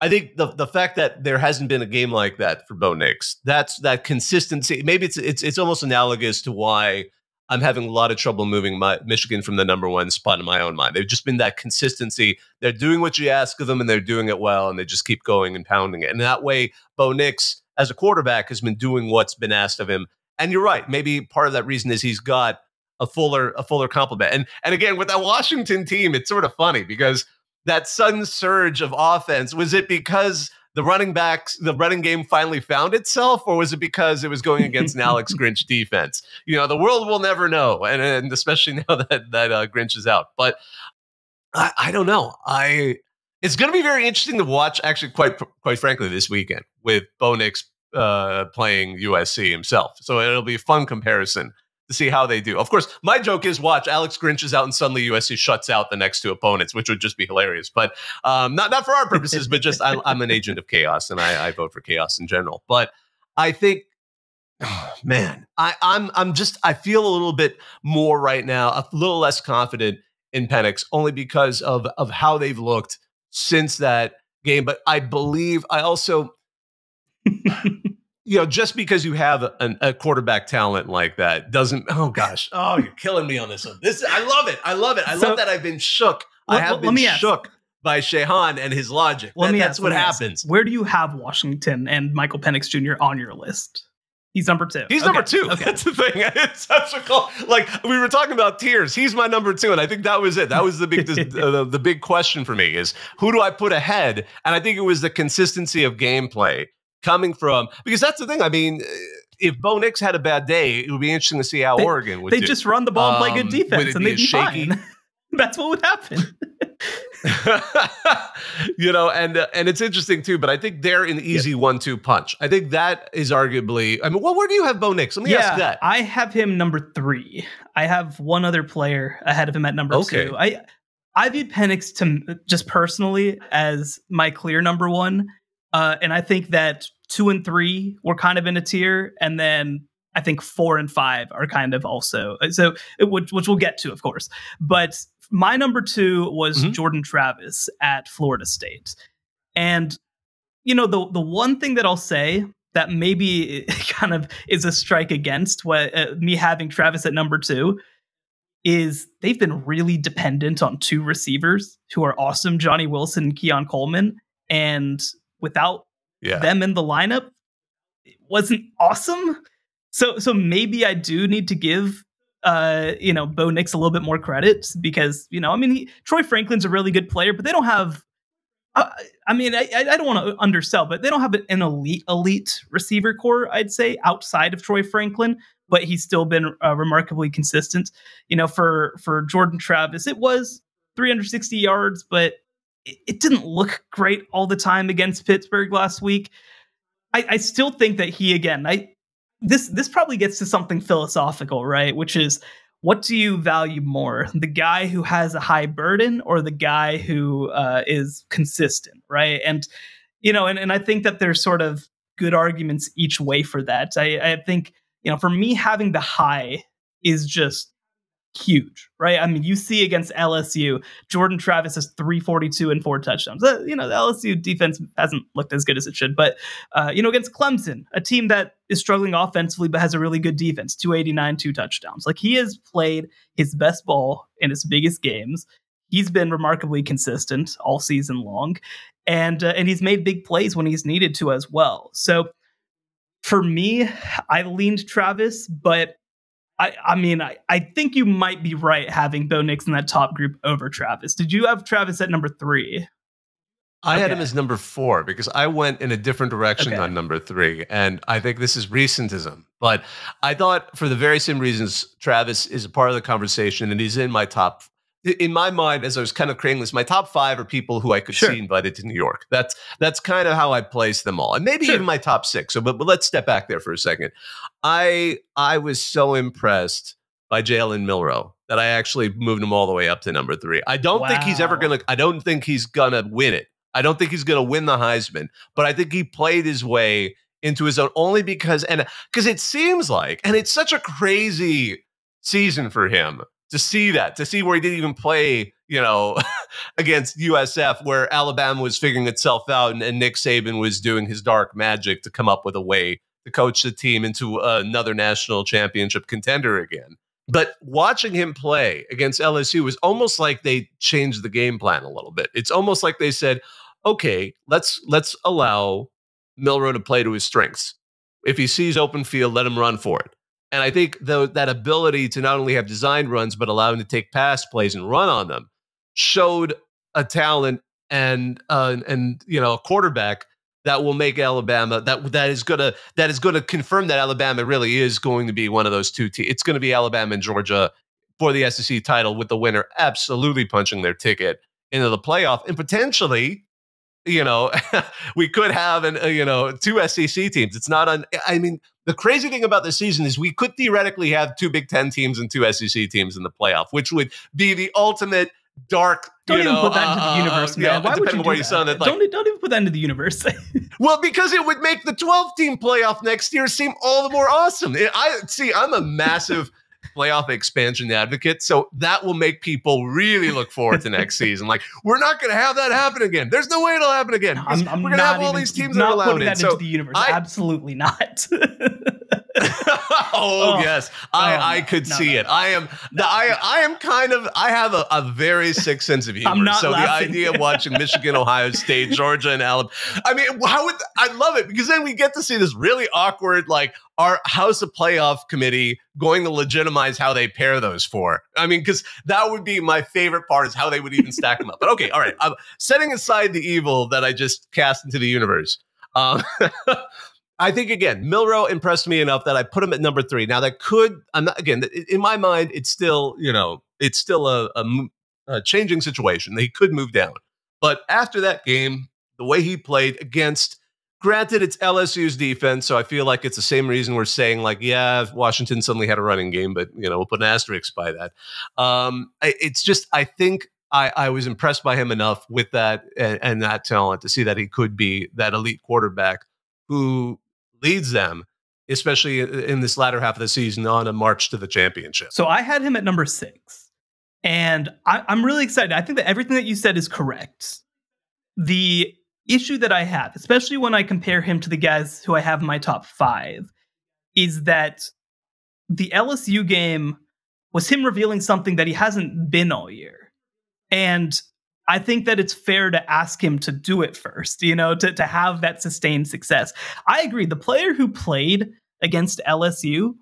I think the the fact that there hasn't been a game like that for Bo Nix, that's that consistency. Maybe it's it's it's almost analogous to why I'm having a lot of trouble moving my Michigan from the number one spot in my own mind. They've just been that consistency. They're doing what you ask of them, and they're doing it well, and they just keep going and pounding it. And that way, Bo Nix, as a quarterback, has been doing what's been asked of him. And you're right. Maybe part of that reason is he's got a fuller a fuller complement. And and again, with that Washington team, it's sort of funny because that sudden surge of offense? Was it because the running backs, the running game finally found itself, or was it because it was going against an Alex Grinch defense? You know, the world will never know, and, and especially now that that uh, Grinch is out. But I, I don't know. I it's going to be very interesting to watch. Actually, quite quite frankly, this weekend with Bo Nix uh, playing USC himself, so it'll be a fun comparison to see how they do. Of course, my joke is watch Alex Grinch is out and suddenly USC shuts out the next two opponents, which would just be hilarious. But um, not not for our purposes, but just I, am an agent of chaos and I, I, vote for chaos in general. But I think, oh, man, I, I'm I'm just I feel a little bit more right now, a little less confident in Penix, only because of of how they've looked since that game. But I believe I also. you know, just because you have a, a, quarterback talent like that doesn't. Oh gosh, oh, you're killing me on this one. This I love it. I love it. I so, love that I've been shook. Let, I have been shook ask. by Shehan and his logic. That, that's ask, what happens. Ask. Where do you have Washington and Michael Penix Jr. on your list? He's number two. He's okay. number two. Okay. That's the thing. It's such a call. Like we were talking about tiers. He's my number two, and I think that was it. That was the big the, the big question for me is who do I put ahead? And I think it was the consistency of gameplay coming from because that's the thing. I mean, if Bo Nix had a bad day, it would be interesting to see how they, Oregon would. They do. just run the ball and play good um, defense, and they'd be shaky? fine. that's what would happen. you know, and uh, and it's interesting too. But I think they're an easy one-two punch. I think that is arguably. I mean, well, where do you have Bo Nix? Let me yeah, ask that. I have him number three. I have one other player ahead of him at number okay. two. I I viewed Penix to just personally as my clear number one. Uh, and I think that two and three were kind of in a tier, and then I think four and five are kind of also uh, so, which, which we'll get to, of course. But my number two was mm-hmm. Jordan Travis at Florida State, and you know the the one thing that I'll say that maybe kind of is a strike against what uh, me having Travis at number two is they've been really dependent on two receivers who are awesome, Johnny Wilson and Keon Coleman, and without yeah. them in the lineup, it wasn't awesome. So so maybe I do need to give uh you know Bo Nix a little bit more credit because you know I mean he, Troy Franklin's a really good player, but they don't have. Uh, I mean, I, I don't want to undersell, but they don't have an elite elite receiver corps. I'd say outside of Troy Franklin, but he's still been uh, remarkably consistent. You know, for for Jordan Travis, it was 360 yards, but it, didn't look great all the time against Pittsburgh last week. I, I still think that he again, I this this probably gets to something philosophical, right? Which is what do you value more the guy who has a high burden or the guy who uh, is consistent right and you know and, and i think that there's sort of good arguments each way for that I, I think you know for me having the high is just huge, right? I mean, you see against LSU, Jordan Travis has 342 and four touchdowns. Uh, you know, the LSU defense hasn't looked as good as it should, but, uh, you know, against Clemson, a team that is struggling offensively but has a really good defense, 289, two touchdowns. Like he has played his best ball in his biggest games. He's been remarkably consistent all season long, and uh, and he's made big plays when he's needed to as well. So for me, I leaned Travis, but I, I mean, I, I think you might be right having Bo Nix in that top group over Travis. Did you have Travis at number three? I okay. had him as number four because I went in a different direction okay. on number three. And I think this is recentism. But I thought for the very same reasons, Travis is a part of the conversation and he's in my top in my mind, as I was kind of creating this, my top five are people who I could sure. see invited to New York. That's that's kind of how I place them all, and maybe sure. even my top six. So, but, but let's step back there for a second. I I was so impressed by Jalen Milroe that I actually moved him all the way up to number three. I don't wow. think he's ever gonna. I don't think he's gonna win it. I don't think he's gonna win the Heisman, but I think he played his way into his own only because and because it seems like, and it's such a crazy season for him to see that, to see where he didn't even play, you know, against USF, where Alabama was figuring itself out and, and, Nick Saban was doing his dark magic to come up with a way to coach the team into uh, another national championship contender again. But watching him play against LSU was almost like they changed the game plan a little bit. It's almost like they said, okay, let's let's allow Milroe to play to his strengths. If he sees open field, let him run for it. And I think that ability to not only have designed runs, but allow him to take pass plays and run on them showed a talent and uh, and you know a quarterback that will make Alabama that that is gonna that is gonna confirm that Alabama really is going to be one of those two teams. It's going to be Alabama and Georgia for the SEC title, with the winner absolutely punching their ticket into the playoff and potentially. You know, we could have an uh, you know two SEC teams. It's not on. I mean, the crazy thing about the season is we could theoretically have two Big Ten teams and two SEC teams in the playoff, which would be the ultimate dark. Don't you even know, put that into uh, the universe, uh, man. Yeah, Why would you do you that? sound like, don't, don't even put that into the universe. well, because it would make the 12 team playoff next year seem all the more awesome. It- I see. I'm a massive playoff expansion advocate, so that will make people really look forward to next season. Like, we're not going to have that happen again. There's no way it'll happen again. I'm, I'm we're going to have all even- these teams that are allowed in. that So, into the universe. I- Absolutely not. oh, Oh, yes, I, oh, I could no, see no, it. I am the, I I am kind of I have a, a very sick sense of humor. Not so laughing. the idea of watching Michigan, Ohio State, Georgia, and Alabama. I mean, how would I love it because then we get to see this really awkward like our House of Playoff committee going to legitimize how they pair those four. I mean, because that would be my favorite part is how they would even stack them up. But okay, all right. I'm setting aside the evil that I just cast into the universe. Um, I think again, Milroe impressed me enough that I put him at number three. Now that could, I'm not again in my mind, it's still you know it's still a, a, a changing situation. He could move down, but after that game, the way he played against, granted, it's LSU's defense, so I feel like it's the same reason we're saying like, yeah, Washington suddenly had a running game, but you know we'll put an asterisk by that. Um, it's just I think. I, I was impressed by him enough with that and, and that talent to see that he could be that elite quarterback who leads them, especially in this latter half of the season on a march to the championship. So I had him at number six. And I, I'm really excited. I think that everything that you said is correct. The issue that I have, especially when I compare him to the guys who I have in my top five, is that the LSU game was him revealing something that he hasn't been all year. And I think that it's fair to ask him to do it first, you know, to, to have that sustained success. I agree. The player who played against LSU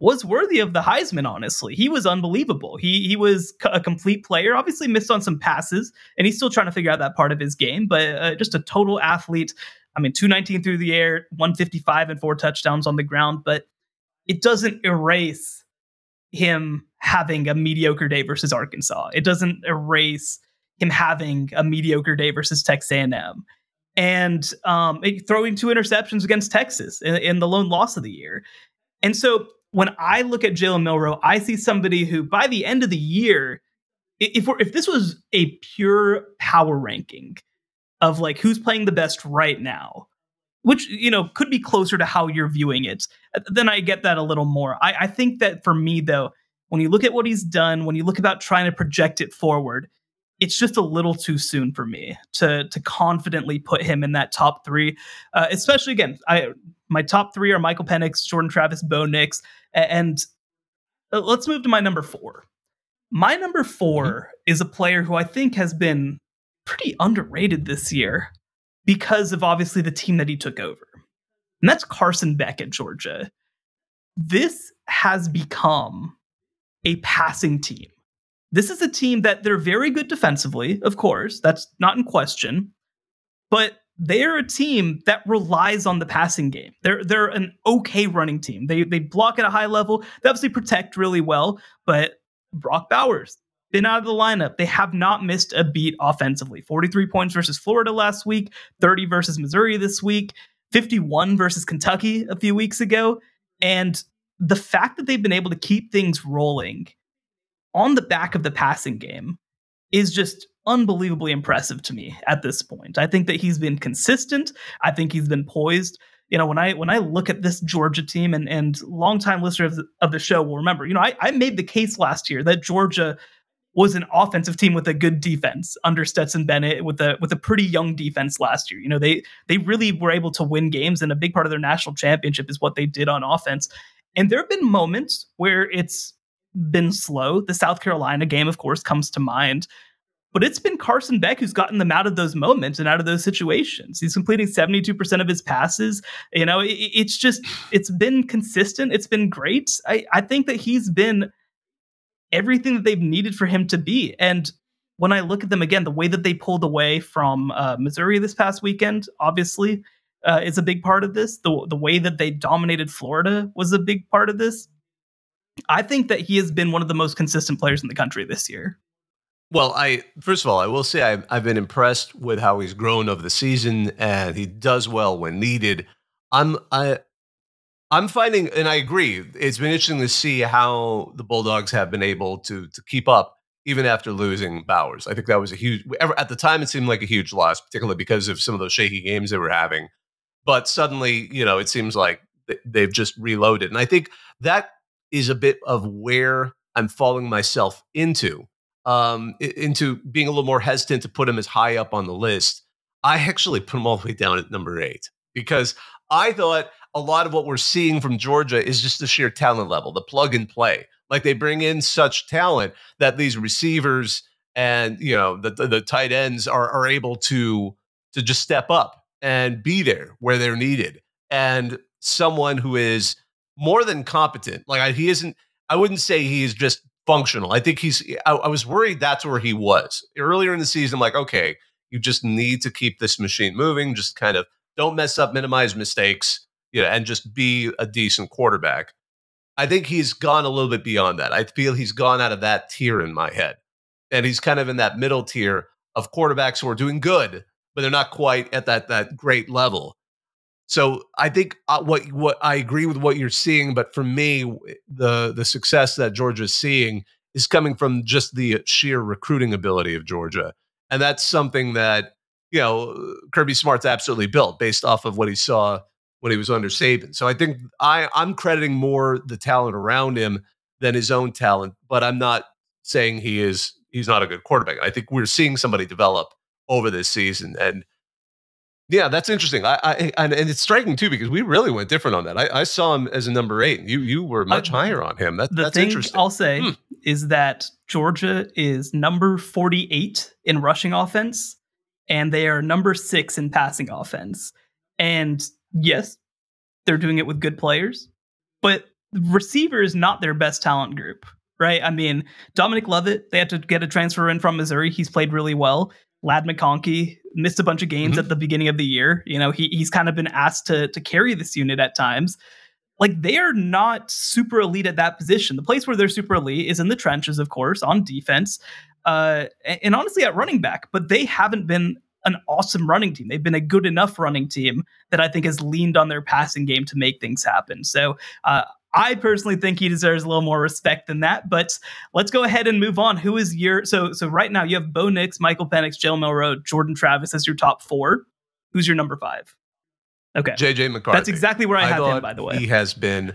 was worthy of the Heisman. Honestly, he was unbelievable. He he was a complete player. Obviously, missed on some passes, and he's still trying to figure out that part of his game. But uh, just a total athlete. I mean, two nineteen through the air, one fifty five, and four touchdowns on the ground. But it doesn't erase him having a mediocre day versus Arkansas. It doesn't erase him having a mediocre day versus Texas A&M and um, throwing two interceptions against Texas in, in, the lone loss of the year. And so when I look at Jalen Milroe, I see somebody who, by the end of the year, if if this was a pure power ranking of like who's playing the best right now, which you know could be closer to how you're viewing it, then I get that a little more. I, I think that for me though, when you look at what he's done, when you look about trying to project it forward, it's just a little too soon for me to to confidently put him in that top three. Uh, especially again, I my top three are Michael Penix, Jordan Travis, Bo Nix, and uh, let's move to my number four. My number 4 mm-hmm. is a player who I think has been pretty underrated this year because of obviously the team that he took over, and that's Carson Beck at Georgia. This has become a passing team. This is a team that they're very good defensively, of course, that's not in question, but they're a team that relies on the passing game. They're they're an okay running team. They they block at a high level. They obviously protect really well, but Brock Bowers been out of the lineup. They have not missed a beat offensively. 43 points versus Florida last week, 30 versus Missouri this week, 51 versus Kentucky a few weeks ago, and the fact that they've been able to keep things rolling on the back of the passing game is just unbelievably impressive to me at this point. I think that he's been consistent. I think he's been poised. You know, when I when I look at this Georgia team and and longtime listener of the, of the show will remember, you know, I, I made the case last year that Georgia was an offensive team with a good defense under Stetson Bennett with a with a pretty young defense last year. You know, they they really were able to win games and a big part of their national championship is what they did on offense. And there have been moments where it's been slow. The South Carolina game, of course, comes to mind. But it's been Carson Beck who's gotten them out of those moments and out of those situations. He's completing 72% of his passes. You know, it, it's just, it's been consistent. It's been great. I, I think that he's been everything that they've needed for him to be. And when I look at them again, the way that they pulled away from uh, Missouri this past weekend, obviously, uh, is a big part of this. The the way that they dominated Florida was a big part of this. I think that he has been one of the most consistent players in the country this year. Well, I first of all, I will say I've, I've been impressed with how he's grown over the season, and he does well when needed. I'm I I'm finding, and I agree. It's been interesting to see how the Bulldogs have been able to to keep up even after losing Bowers. I think that was a huge. At the time, it seemed like a huge loss, particularly because of some of those shaky games they were having. But suddenly, you know, it seems like they've just reloaded, and I think that is a bit of where I'm falling myself into, um, into being a little more hesitant to put him as high up on the list. I actually put him all the way down at number eight because I thought a lot of what we're seeing from Georgia is just the sheer talent level, the plug and play. Like they bring in such talent that these receivers and you know the the, the tight ends are are able to to just step up and be there where they're needed. And someone who is more than competent, like he isn't. I wouldn't say he's just functional. I think he's. I, I was worried that's where he was earlier in the season. like, okay, you just need to keep this machine moving. Just kind of don't mess up, minimize mistakes, you know, and just be a decent quarterback. I think he's gone a little bit beyond that. I feel he's gone out of that tier in my head. And he's kind of in that middle tier of quarterbacks who are doing good, but they're not quite at that that great level. So I think uh, what what I agree with what you're seeing, but for me, the the success that Georgia's seeing is coming from just the sheer recruiting ability of Georgia, and that's something that you know Kirby Smart's absolutely built based off of what he saw when he was under Saban. So I think I, I'm crediting more the talent around him than his own talent, but I'm not saying he is he's not a good quarterback. I think we're seeing somebody develop over this season. And yeah, that's interesting. I, I and, and it's striking too because we really went different on that. I, I saw him as a number eight. You you were much uh, higher on him. That, the that's thing interesting. I'll say hmm. is that Georgia is number 48 in rushing offense, and they are number six in passing offense. And yes, they're doing it with good players, but receiver is not their best talent group, right? I mean, Dominic Lovett, they had to get a transfer in from Missouri. He's played really well. Ladd McConkey missed a bunch of games mm-hmm. at the beginning of the year. You know, he, he's kind of been asked to to carry this unit at times. Like they are not super elite at that position. The place where they're super elite is in the trenches, of course, on defense, uh, and, and honestly at running back. But they haven't been an awesome running team. They've been a good enough running team that I think has leaned on their passing game to make things happen. So uh, I personally think he deserves a little more respect than that. But let's go ahead and move on. Who is your so so right now you have Bo Nix, Michael Penix, Joe Milroe, Jordan Travis as your top four. Who's your number five? Okay, JJ McCarthy. That's exactly where I, I have him. By the way, he has been.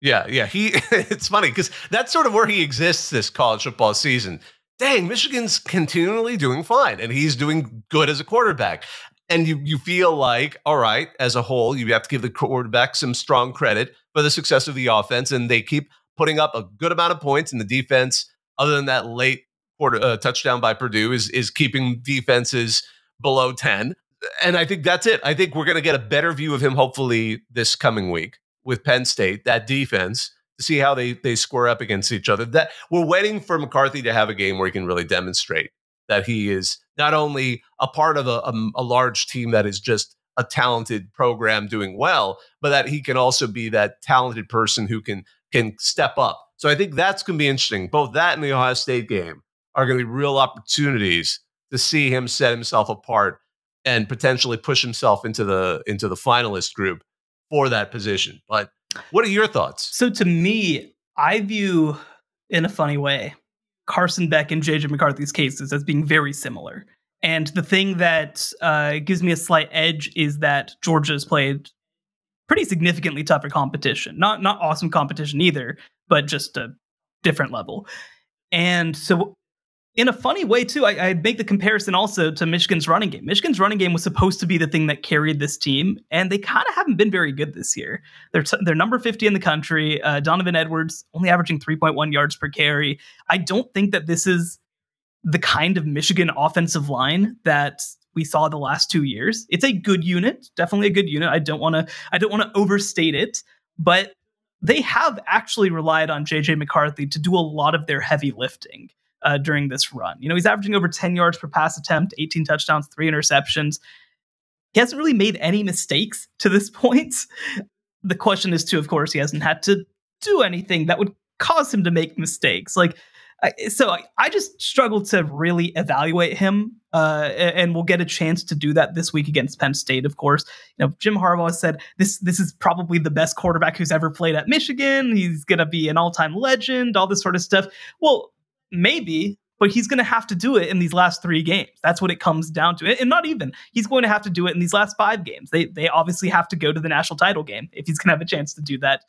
Yeah, yeah. He. it's funny because that's sort of where he exists this college football season dang, Michigan's continually doing fine and he's doing good as a quarterback. And you you feel like, all right, as a whole, you have to give the quarterback some strong credit for the success of the offense. And they keep putting up a good amount of points in the defense, other than that late quarter uh, touchdown by Purdue, is is keeping defenses below 10. And I think that's it. I think we're going to get a better view of him hopefully this coming week with Penn State, that defense to see how they they square up against each other. That we're waiting for McCarthy to have a game where he can really demonstrate that he is not only a part of a, a, a large team that is just a talented program doing well, but that he can also be that talented person who can can step up. So I think that's going to be interesting. Both that and the Ohio State game are going to be real opportunities to see him set himself apart and potentially push himself into the into the finalist group for that position. But what are your thoughts? So to me, I view in a funny way Carson Beck and JJ McCarthy's cases as being very similar. And the thing that uh, gives me a slight edge is that Georgia's played pretty significantly tougher competition. Not not awesome competition either, but just a different level. And so in a funny way too I, I make the comparison also to michigan's running game michigan's running game was supposed to be the thing that carried this team and they kind of haven't been very good this year they're, t- they're number 50 in the country uh, donovan edwards only averaging 3.1 yards per carry i don't think that this is the kind of michigan offensive line that we saw the last two years it's a good unit definitely a good unit i don't want to i don't want to overstate it but they have actually relied on jj mccarthy to do a lot of their heavy lifting uh, during this run. You know, he's averaging over 10 yards per pass attempt, 18 touchdowns, three interceptions. He hasn't really made any mistakes to this point. The question is, too, of course, he hasn't had to do anything that would cause him to make mistakes. Like, so I, just struggle to really evaluate him, uh, and we'll get a chance to do that this week against Penn State. Of course, you know Jim Harbaugh said this this is probably the best quarterback who's ever played at Michigan. He's gonna be an all time legend, all this sort of stuff. Well, maybe, but he's going to have to do it in these last three games. That's what it comes down to. And not even, he's going to have to do it in these last five games. They they obviously have to go to the national title game if he's going to have a chance to do that.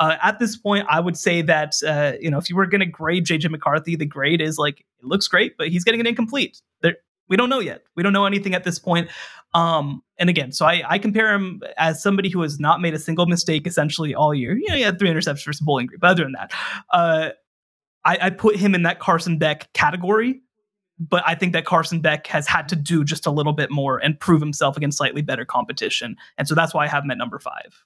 Uh, at this point, I would say that uh, you know if you were going to grade JJ McCarthy, the grade is like it looks great, but he's getting an incomplete. There, we don't know yet. We don't know anything at this point. Um, and again, so I, I compare him as somebody who has not made a single mistake essentially all year. You know, he had three interceptions versus Bowling Green, but other than that, uh, I, I put him in that Carson Beck category. But I think that Carson Beck has had to do just a little bit more and prove himself against slightly better competition. And so that's why I have him at number five.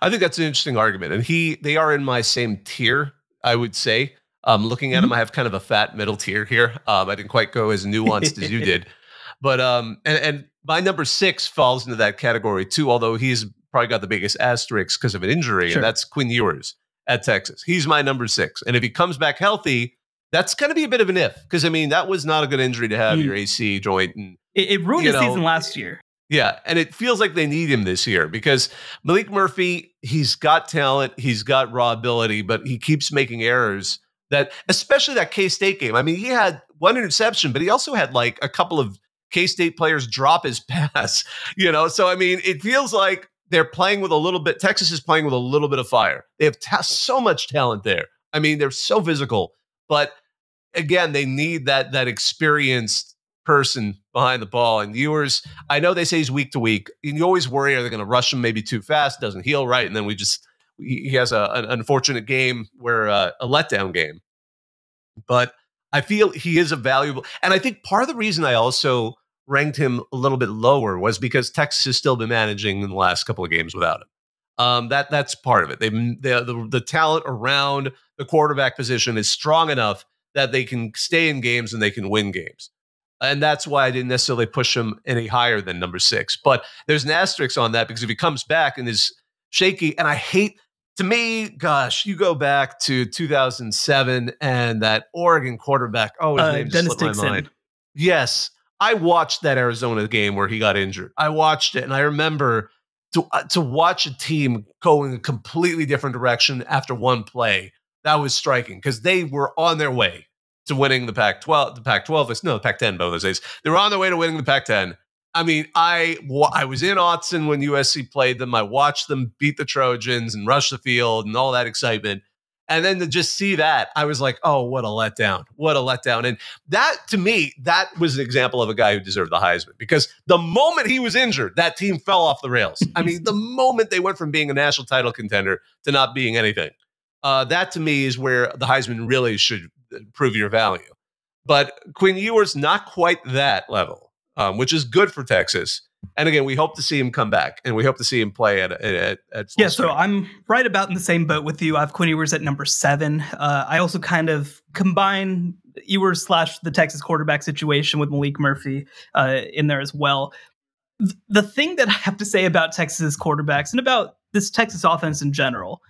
I think that's an interesting argument. And he they are in my same tier, I would say. Um, looking at mm-hmm. him, I have kind of a fat middle tier here. Um, I didn't quite go as nuanced as you did. But um, and, and my number six falls into that category too, although he's probably got the biggest asterisk because of an injury, sure. and that's Quinn Ewers at Texas. He's my number six. And if he comes back healthy, that's going to be a bit of an if because I mean that was not a good injury to have mm. your AC joint and it, it ruined his know, season last year. Yeah, and it feels like they need him this year because Maalik Murphy, he's got talent, he's got raw ability, but he keeps making errors that especially that K-State game. I mean, he had one interception, but he also had like a couple of K-State players drop his pass, you know? So I mean, it feels like they're playing with a little bit. Texas is playing with a little bit of fire. They have ta- so much talent there. I mean, they're so physical, but again, they need that that experienced person behind the ball. And Ewers, I know they say he's week to week. And you always worry, are they going to rush him maybe too fast? Doesn't heal right, and then we just he has a, an unfortunate game where uh, a letdown game. But I feel he is a valuable, and I think part of the reason I also ranked him a little bit lower was because Texas has still been managing in the last couple of games without him. Um, that that's part of it. They the, the talent around the quarterback position is strong enough that they can stay in games and they can win games. And that's why I didn't necessarily push him any higher than number six. But there's an asterisk on that because if he comes back and is shaky, and I hate to me, gosh, you go back to 2007 and that Oregon quarterback. Oh, his uh, name Dennis slipped my mind. Yes, I watched that Arizona game where he got injured. I watched it and I remember to uh, to watch a team go in a completely different direction after one play. That was striking because they were on their way to winning the Pac-12. The Pac-12 is no the Pac-10 both those days. They were on their way to winning the Pac-10. I mean, I I was in Autzen when USC played them. I watched them beat the Trojans and rush the field and all that excitement. And then to just see that, I was like, oh, what a letdown. What a letdown. And that, to me, that was an example of a guy who deserved the Heisman because the moment he was injured, that team fell off the rails. I mean, the moment they went from being a national title contender to not being anything, uh, that to me is where the Heisman really should prove your value. But Quinn Ewers, not quite that level, um, which is good for Texas and again, we hope to see him come back, and we hope to see him play at at, at yeah. So I'm right about in the same boat with you. I have Quinn Ewers at number seven. Uh, I also kind of combine Ewers slash the Texas quarterback situation with Maalik Murphy uh, in there as well. the thing that I have to say about Texas quarterbacks and about this Texas offense in general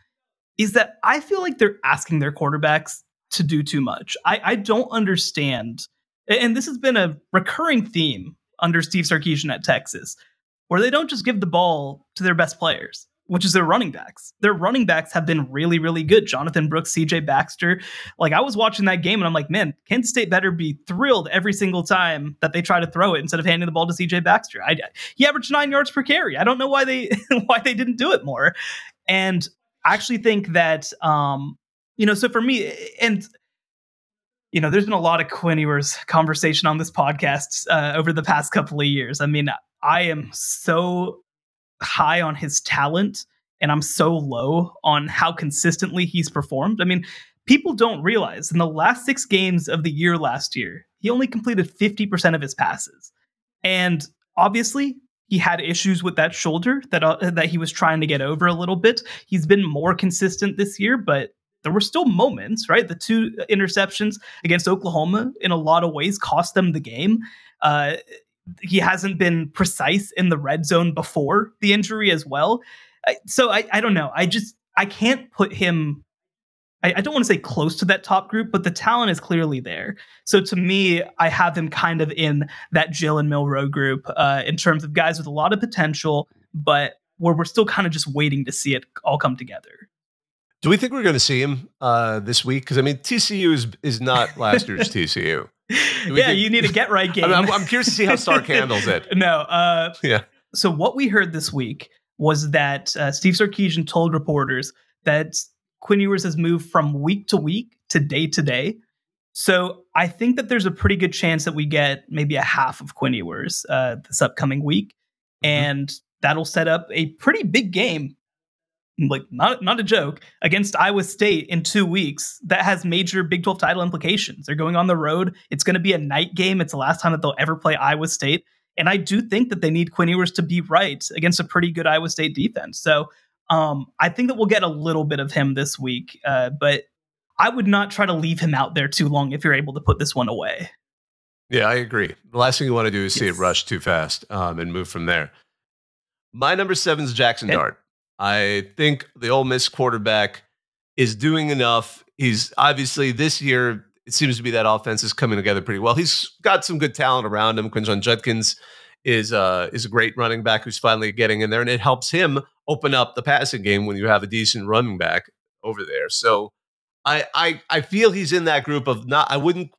is that I feel like they're asking their quarterbacks to do too much. I, I don't understand, and this has been a recurring theme under Steve Sarkisian at Texas, where they don't just give the ball to their best players, which is their running backs. Their running backs have been really, really good. Jonathan Brooks, CJ Baxter. Like I was watching that game and I'm like, man, Kansas State better be thrilled every single time that they try to throw it instead of handing the ball to CJ Baxter. I, he averaged nine yards per carry. I don't know why they why they didn't do it more. And I actually think that um, you know, so for me, and you know, there's been a lot of Quinn conversation on this podcast uh, over the past couple of years. I mean, I am so high on his talent and I'm so low on how consistently he's performed. I mean, people don't realize in the last six games of the year last year, he only completed 50% of his passes. And obviously, he had issues with that shoulder that uh, that he was trying to get over a little bit. He's been more consistent this year, but there were still moments, right? The two interceptions against Oklahoma in a lot of ways cost them the game. Uh, he hasn't been precise in the red zone before the injury as well. So I, I don't know. I just I can't put him. I, I don't want to say close to that top group, but the talent is clearly there. So to me, I have him kind of in that Jalen Milroe group uh, in terms of guys with a lot of potential, but where we're still kind of just waiting to see it all come together. Do we think we're going to see him uh, this week? Because I mean, TCU is is not last year's TCU. Yeah, you need a get right game. I mean, I'm, curious to see how Sark handles it. No, uh, yeah. So what we heard this week was that uh, Steve Sarkisian told reporters that Quinn Ewers has moved from week to week to day to day. So I think that there's a pretty good chance that we get maybe a half of Quinn Ewers uh, this upcoming week, mm-hmm. and that'll set up a pretty big game like not not a joke against Iowa State in 2 weeks that has major Big 12 title implications. They're going on the road. It's going to be a night game. It's the last time that they'll ever play Iowa State. And I do think that they need Quinn Ewers to be right against a pretty good Iowa State defense. So um, I think that we'll get a little bit of him this week, uh, but I would not try to leave him out there too long if you're able to put this one away. Yeah, I agree. The last thing you want to do is yes. see it rush too fast um, and move from there. My number seven is Jackson okay. Dart. I think the Ole Miss quarterback is doing enough. He's obviously this year, it seems to be that offense is coming together pretty well. He's got some good talent around him. Quinshon Judkins is uh, is a great running back who's finally getting in there, and it helps him open up the passing game when you have a decent running back over there. So I I I feel he's in that group of not. I wouldn't.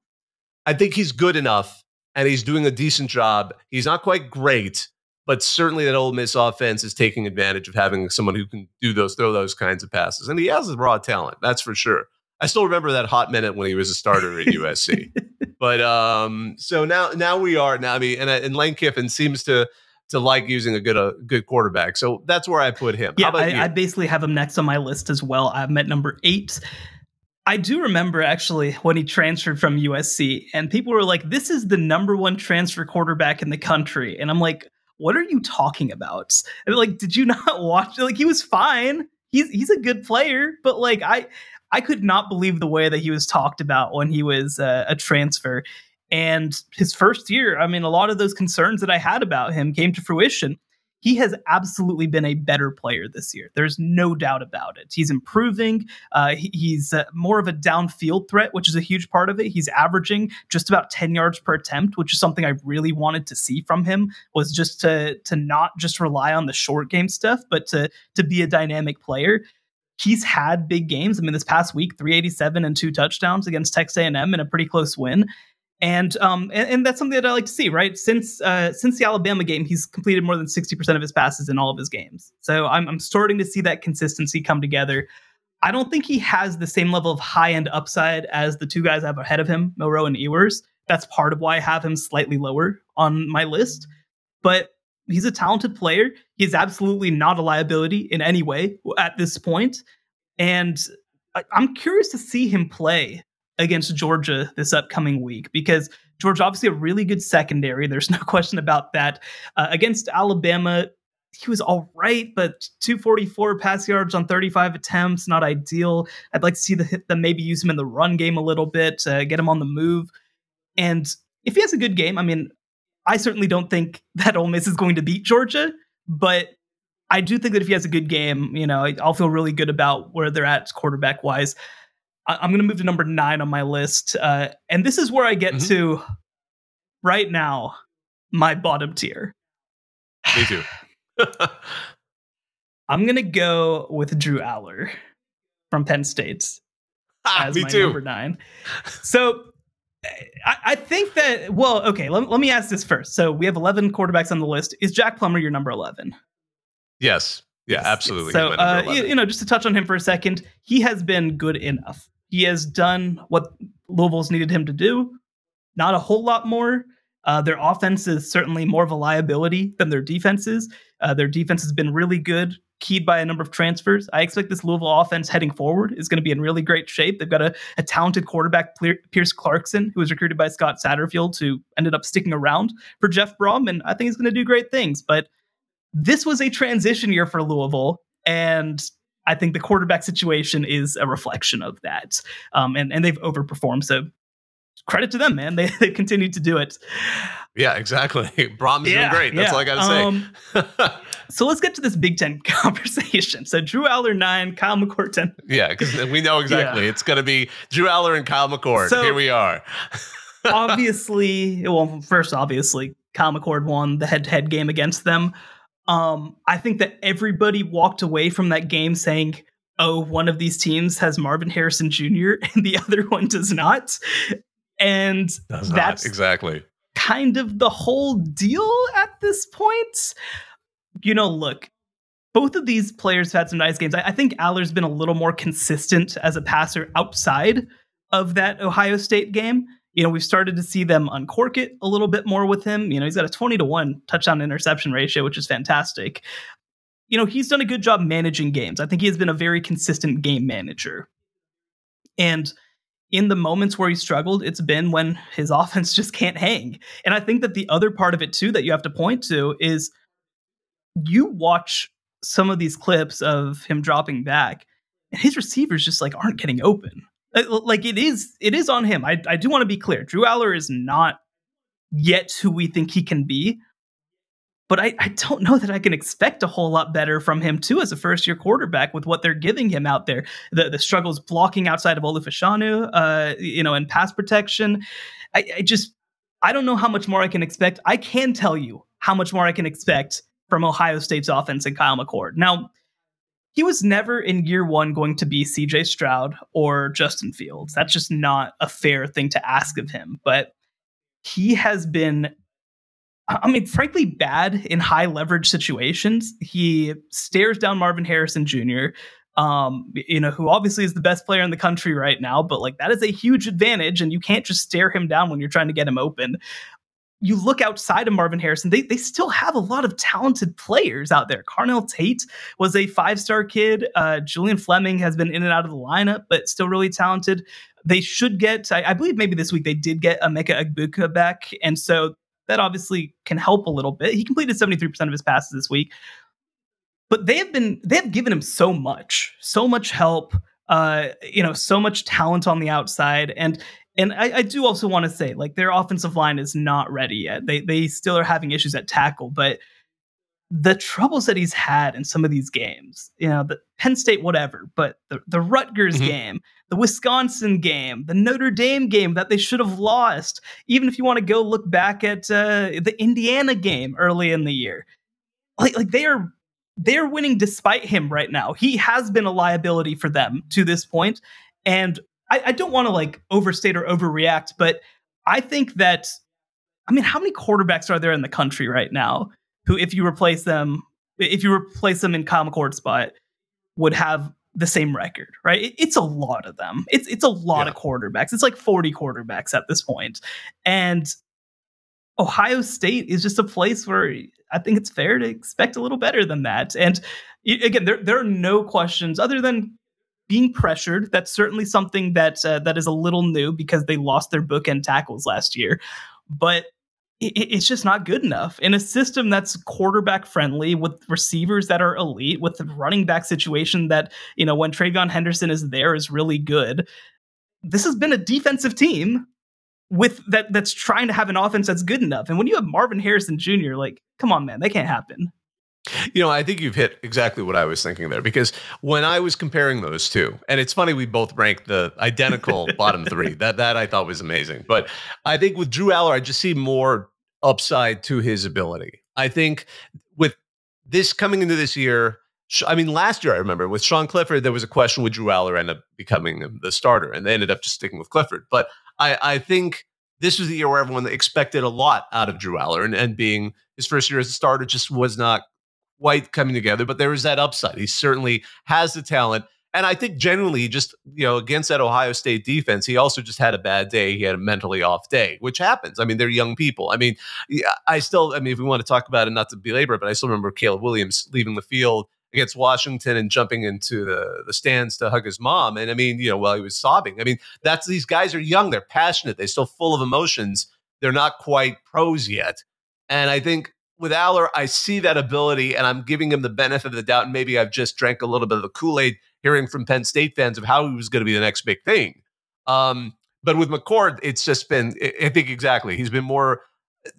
I think he's good enough, and he's doing a decent job. He's not quite great, but certainly that Ole Miss offense is taking advantage of having someone who can do those, throw those kinds of passes, and he has a raw talent, that's for sure. I still remember that hot minute when he was a starter at USC. But um, so now, now we are now. I mean, and, and Lane Kiffin seems to to like using a good a good quarterback. So that's where I put him. Yeah, I, I, basically have him next on my list as well. I'm at number eight. I do remember actually when he transferred from USC, and people were like, "This is the number one transfer quarterback in the country," and I'm like, what are you talking about? And like, did you not watch? Like, he was fine. He's he's a good player, but like, I I could not believe the way that he was talked about when he was uh, a transfer. And his first year, I mean, a lot of those concerns that I had about him came to fruition he has absolutely been a better player this year. There's no doubt about it. He's improving. Uh, he's uh, more of a downfield threat, which is a huge part of it. He's averaging just about 10 yards per attempt, which is something I really wanted to see from him. Was just to to not just rely on the short game stuff, but to to be a dynamic player he's had big games. I mean, this past week, 387 and two touchdowns against Texas A&M in a pretty close win and um and, and, that's something that I like to see, right? Since uh since the Alabama game, he's completed more than 60% of his passes in all of his games. So I'm I'm starting to see that consistency come together. I don't think he has the same level of high end upside as the two guys I have ahead of him, Milroe and Ewers. That's part of why I have him slightly lower on my list. But he's a talented player. He's absolutely not a liability in any way at this point. And I'm curious to see him play against Georgia this upcoming week because Georgia obviously a really good secondary. There's no question about that. Uh, against Alabama, he was all right, but 244 pass yards on 35 attempts, not ideal. I'd like to see the them maybe use him in the run game a little bit, uh, get him on the move. And if he has a good game, I mean, I certainly don't think that Ole Miss is going to beat Georgia, but I do think that if he has a good game, you know, I'll feel really good about where they're at quarterback wise. I'm going to move to number nine on my list. Uh, and this is where I get mm-hmm. to right now my bottom tier. Me too. I'm going to go with Drew Allar from Penn State as me my too. number nine. So I, I, think that, well, okay, let, let me ask this first. So we have 11 quarterbacks on the list. Is Jack Plummer your number 11? Yes. Yeah, absolutely. So, uh, you, you know, just to touch on him for a second, he has been good enough. He has done what Louisville's needed him to do. Not a whole lot more. Uh, their offense is certainly more of a liability than their defense is. Uh, their defense has been really good, keyed by a number of transfers. I expect this Louisville offense heading forward is going to be in really great shape. They've got a, a talented quarterback, Pierce Clarkson, who was recruited by Scott Satterfield, who ended up sticking around for Jeff Brohm, and I think he's going to do great things. But this was a transition year for Louisville, and I think the quarterback situation is a reflection of that. Um, and, and they've overperformed. So credit to them, man. They, they've continued to do it. Yeah, exactly. Brohm's Yeah, doing great. That's yeah. all I got to say. Um, So let's get to this Big Ten conversation. So Drew Allar, nine, Kyle McCord, 10. yeah, because we know exactly. It's going to be Drew Allar and Kyle McCord. So- Here we are. obviously, well, first, obviously, Kyle McCord won the head-to-head game against them. Um, I think that everybody walked away from that game saying, "Oh, one of these teams has Marvin Harrison Jr. and the other one does not," and Does not. that's exactly. kind of the whole deal at this point. You know, look, both of these players have had some nice games. I, I think Allar's been a little more consistent as a passer outside of that Ohio State game. You know, we've started to see them uncork it a little bit more with him. You know, he's got a 20 to 1 touchdown interception ratio, which is fantastic. You know, he's done a good job managing games. I think he has been a very consistent game manager. And in the moments where he struggled, it's been when his offense just can't hang. And I think that the other part of it too that you have to point to is you watch some of these clips of him dropping back, and his receivers just like aren't getting open. Uh, Like it is, it is on him. I, I do want to be clear. Drew Allar is not yet who we think he can be. But I, I don't know that I can expect a whole lot better from him too as a first year quarterback with what they're giving him out there. The the struggles blocking outside of Olu Fashanu, uh, you know, and pass protection. I, I just I don't know how much more I can expect. I can tell you how much more I can expect from Ohio State's offense and Kyle McCord. Now, he was never in year one going to be CJ Stroud or Justin Fields. That's just not a fair thing to ask of him. But he has been I mean, frankly, bad in high leverage situations. He stares down Marvin Harrison Jr., um, you know, who obviously is the best player in the country right now, but like that is a huge advantage, and you can't just stare him down when you're trying to get him open. You look outside of Marvin Harrison, they, they still have a lot of talented players out there. Carnell Tate was a five star kid. Uh, Julian Fleming has been in and out of the lineup, but still really talented. They should get, I, I believe maybe this week they did get Emeka Egbuka back. And so that obviously can help a little bit. He completed 73% of his passes this week. But they have been they have given him so much, so much help, uh, you know, so much talent on the outside. And and I, I do also want to say, like, their offensive line is not ready yet. They they still are having issues at tackle, but the troubles that he's had in some of these games, you know, the Penn State, whatever, but the, the Rutgers Mhm. game, the Wisconsin game, the Notre Dame game that they should have lost, even if you want to go look back at uh, the Indiana game early in the year, like like they are they're winning despite him right now. He has been a liability for them to this point, and I, I don't want to like overstate or overreact, but I think that I mean, how many quarterbacks are there in the country right now who, if you replace them, if you replace them in Kyle McCord's spot, would have the same record, right? It- it's a lot of them. It's it's a lot Yeah. of quarterbacks. It's like 40 quarterbacks at this point. And Ohio State is just a place where I think it's fair to expect a little better than that. And again, there there are no questions other than being pressured. That's certainly something that uh, that is a little new because they lost their bookend tackles last year. But it, it- it's just not good enough in a system that's quarterback friendly with receivers that are elite, with the running back situation that you know when TreVeyon Henderson is there is really good. This has been a defensive team with that that's trying to have an offense that's good enough. And when you have Marvin Harrison Jr., like, come on, man, that can't happen. You know, I think you've hit exactly what I was thinking there because when I was comparing those two, and it's funny we both ranked the identical bottom three. That that I thought was amazing. But I think with Drew Allar, I just see more upside to his ability. I think with this coming into this year, I mean, last year I remember with Sean Clifford, there was a question would Drew Allar end up becoming the starter, and they ended up just sticking with Clifford. But I, I think this was the year where everyone expected a lot out of Drew Allar, and, and being his first year as a starter just was not quite coming together. But there was that upside. He certainly has the talent. And I think generally, just you know, against that Ohio State defense, he also just had a bad day. He had a mentally off day, which happens. I mean, they're young people. I mean, I still, I mean, if we want to talk about it, not to belabor it, but I still remember Caleb Williams leaving the field against Washington and jumping into the the stands to hug his mom. And I mean, you know, while he was sobbing. I mean, that's these guys are young. They're passionate. They're still full of emotions. They're not quite pros yet. And I think with Allar, I see that ability and I'm giving him the benefit of the doubt. And maybe I've just drank a little bit of the Kool Aid hearing from Penn State fans of how he was going to be the next big thing. Um, but with McCord, it's just been, I think exactly, he's been more,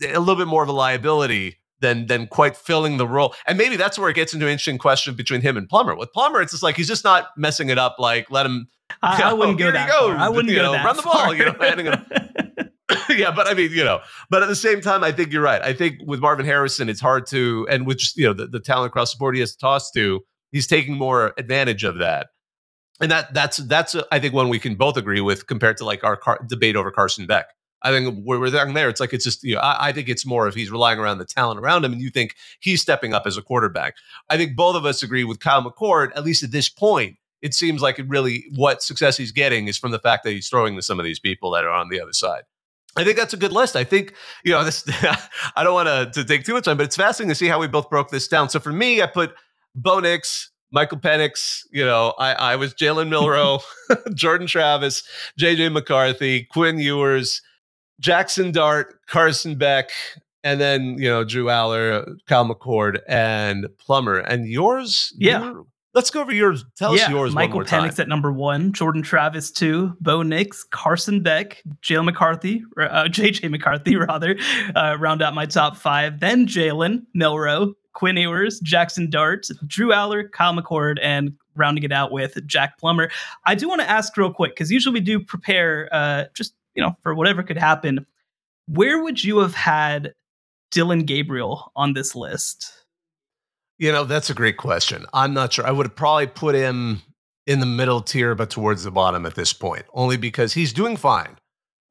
a little bit more of a liability than than quite filling the role. And maybe that's where it gets into an interesting question between him and Plummer. With Plummer, it's just like he's just not messing it up. Like let him. I, I wouldn't go that go. I wouldn't you go know, that run the ball. You know, yeah, but I mean, you know, but at the same time, I think you're right. I think with Marvin Harrison, it's hard to, and with just, you know the, the talent across the board he has to toss to, he's taking more advantage of that. And that that's that's uh, I think one we can both agree with compared to like our car- debate over Carson Beck. I think we're, we're there. It's like it's just you know I, I think it's more if he's relying around the talent around him, and you think he's stepping up as a quarterback. I think both of us agree with Kyle McCord. At least at this point, it seems like it really what success he's getting is from the fact that he's throwing to some of these people that are on the other side. I think that's a good list. I think, you know, this, I don't want to, take too much time, but it's fascinating to see how we both broke this down. So for me, I put Bo Nix, Michael Penix, you know, I, I was Jalen Milroe, Jordan Travis, JJ McCarthy, Quinn Ewers, Jackson Dart, Carson Beck, and then, you know, Drew Allar, Kyle McCord, and Plummer. And yours, Yeah. Let's go over yours. Tell us yours Michael more time. Penix at number one, Jordan Travis two, Bo Nix, Carson Beck, Jalen McCarthy, uh, JJ McCarthy rather, uh, round out my top five. Then Jalen Milroe, Quinn Ewers, Jackson Dart, Drew Allar, Kyle McCord, and rounding it out with Jack Plummer. I do want to ask real quick because usually we do prepare uh, just you know for whatever could happen. Where would you have had Dillon Gabriel on this list? You know, that's a great question. I'm not sure. I would have probably put him in the middle tier, but towards the bottom at this point, only because he's doing fine.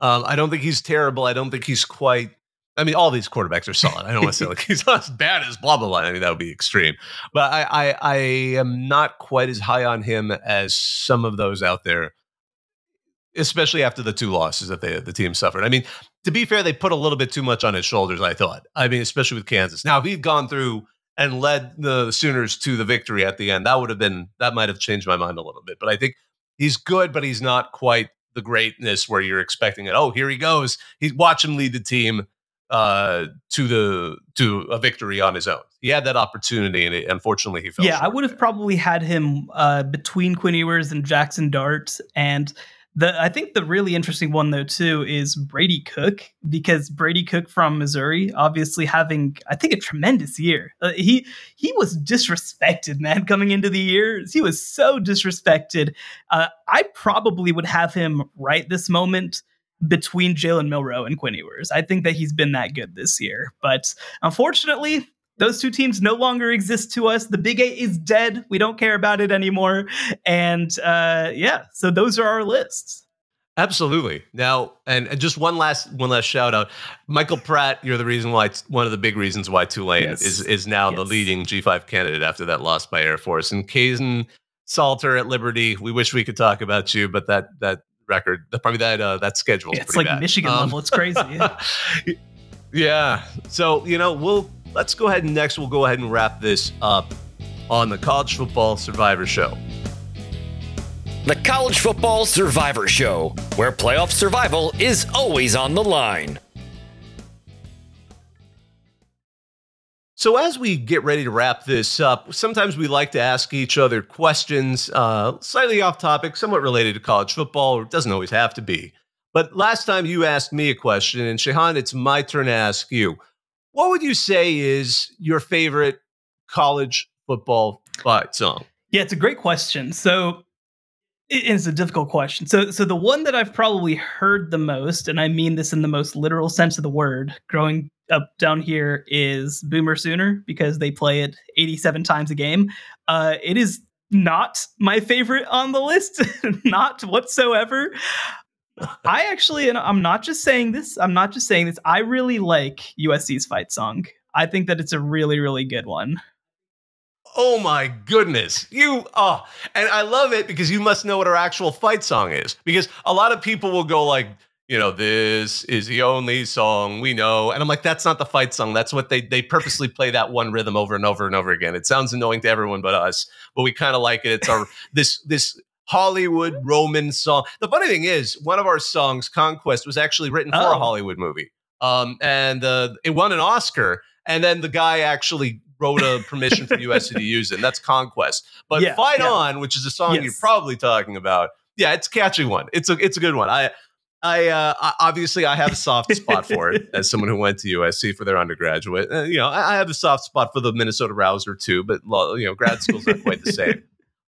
Um, I don't think he's terrible. I don't think he's quite. I mean, all these quarterbacks are solid. I don't want to say like he's not as bad as blah blah blah. I mean, that would be extreme. But I, I, I am not quite as high on him as some of those out there, especially after the two losses that they the team suffered. I mean, to be fair, they put a little bit too much on his shoulders. I thought. I mean, especially with Kansas. Now, if he'd gone through and led the Sooners to the victory at the end, that would have been that might have changed my mind a little bit. But I think he's good, but he's not quite the greatness where you're expecting it. Oh, here he goes. He's watch him lead the team uh to the to a victory on his own. He had that opportunity and it, unfortunately he fell yeah, I would have there. probably had him uh, between Quinn Ewers and Jackson Dart. And the I think the really interesting one though too is Brady Cook because Brady Cook from Missouri, obviously having I think a tremendous year. Uh, he he was disrespected, man, coming into the year. He was so disrespected. Uh, I probably would have him right this moment between Jalen Milroe and Quinn Ewers. I think that he's been that good this year, but unfortunately, those two teams no longer exist to us. The Big Eight is dead. We don't care about it anymore. And uh, yeah, so those are our lists. Absolutely. Now, and, and just one last one last shout out, Michael Pratt. You're the reason why one of the big reasons why Tulane Yes. is is now the leading G5 candidate after that loss by Air Force. And Kaidon Salter at Liberty. We wish we could talk about you, but that that record, that probably that uh, that schedule. is it's pretty like bad. Michigan Um, level. It's crazy. yeah. So, you know, we'll let's go ahead and next we'll go ahead and wrap this up on the College Football Survivor Show. The College Football Survivor Show, where playoff survival is always on the line. So, as we get ready to wrap this up, sometimes we like to ask each other questions, uh, slightly off topic, somewhat related to college football, or it doesn't always have to be. But last time you asked me a question, and Shehan, it's my turn to ask you. What would you say is your favorite college football fight song? Yeah, it's a great question. So it's a difficult question. So so the one that I've probably heard the most, and I mean this in the most literal sense of the word, growing up down here is Boomer Sooner because they play it 87 times a game. Uh, it is not my favorite on the list, not whatsoever. I actually, and I'm not just saying this, I'm not just saying this. I really like USC's fight song. I think that it's a really, really good one. Oh my goodness. You oh and I love it because you must know what our actual fight song is. Because a lot of people will go like, you know, this is the only song we know. And I'm like, that's not the fight song. That's what they they purposely play that one rhythm over and over and over again. It sounds annoying to everyone but us, but we kind of like it. It's our this this Hollywood Roman song. The funny thing is, one of our songs, Conquest, was actually written for a Oh. Hollywood movie. Um, and uh, it won an Oscar. and then the guy actually wrote a permission for USC to use it. And that's Conquest. But Yeah, Fight yeah. On, which is a song you're probably talking about. Yeah, it's a catchy one. It's a it's a good one. I I uh, obviously I have a soft spot for it as someone who went to USC for their undergraduate. Uh, you know, I, I have a soft spot for the Minnesota Rouser too, but you know, grad school's not quite the same.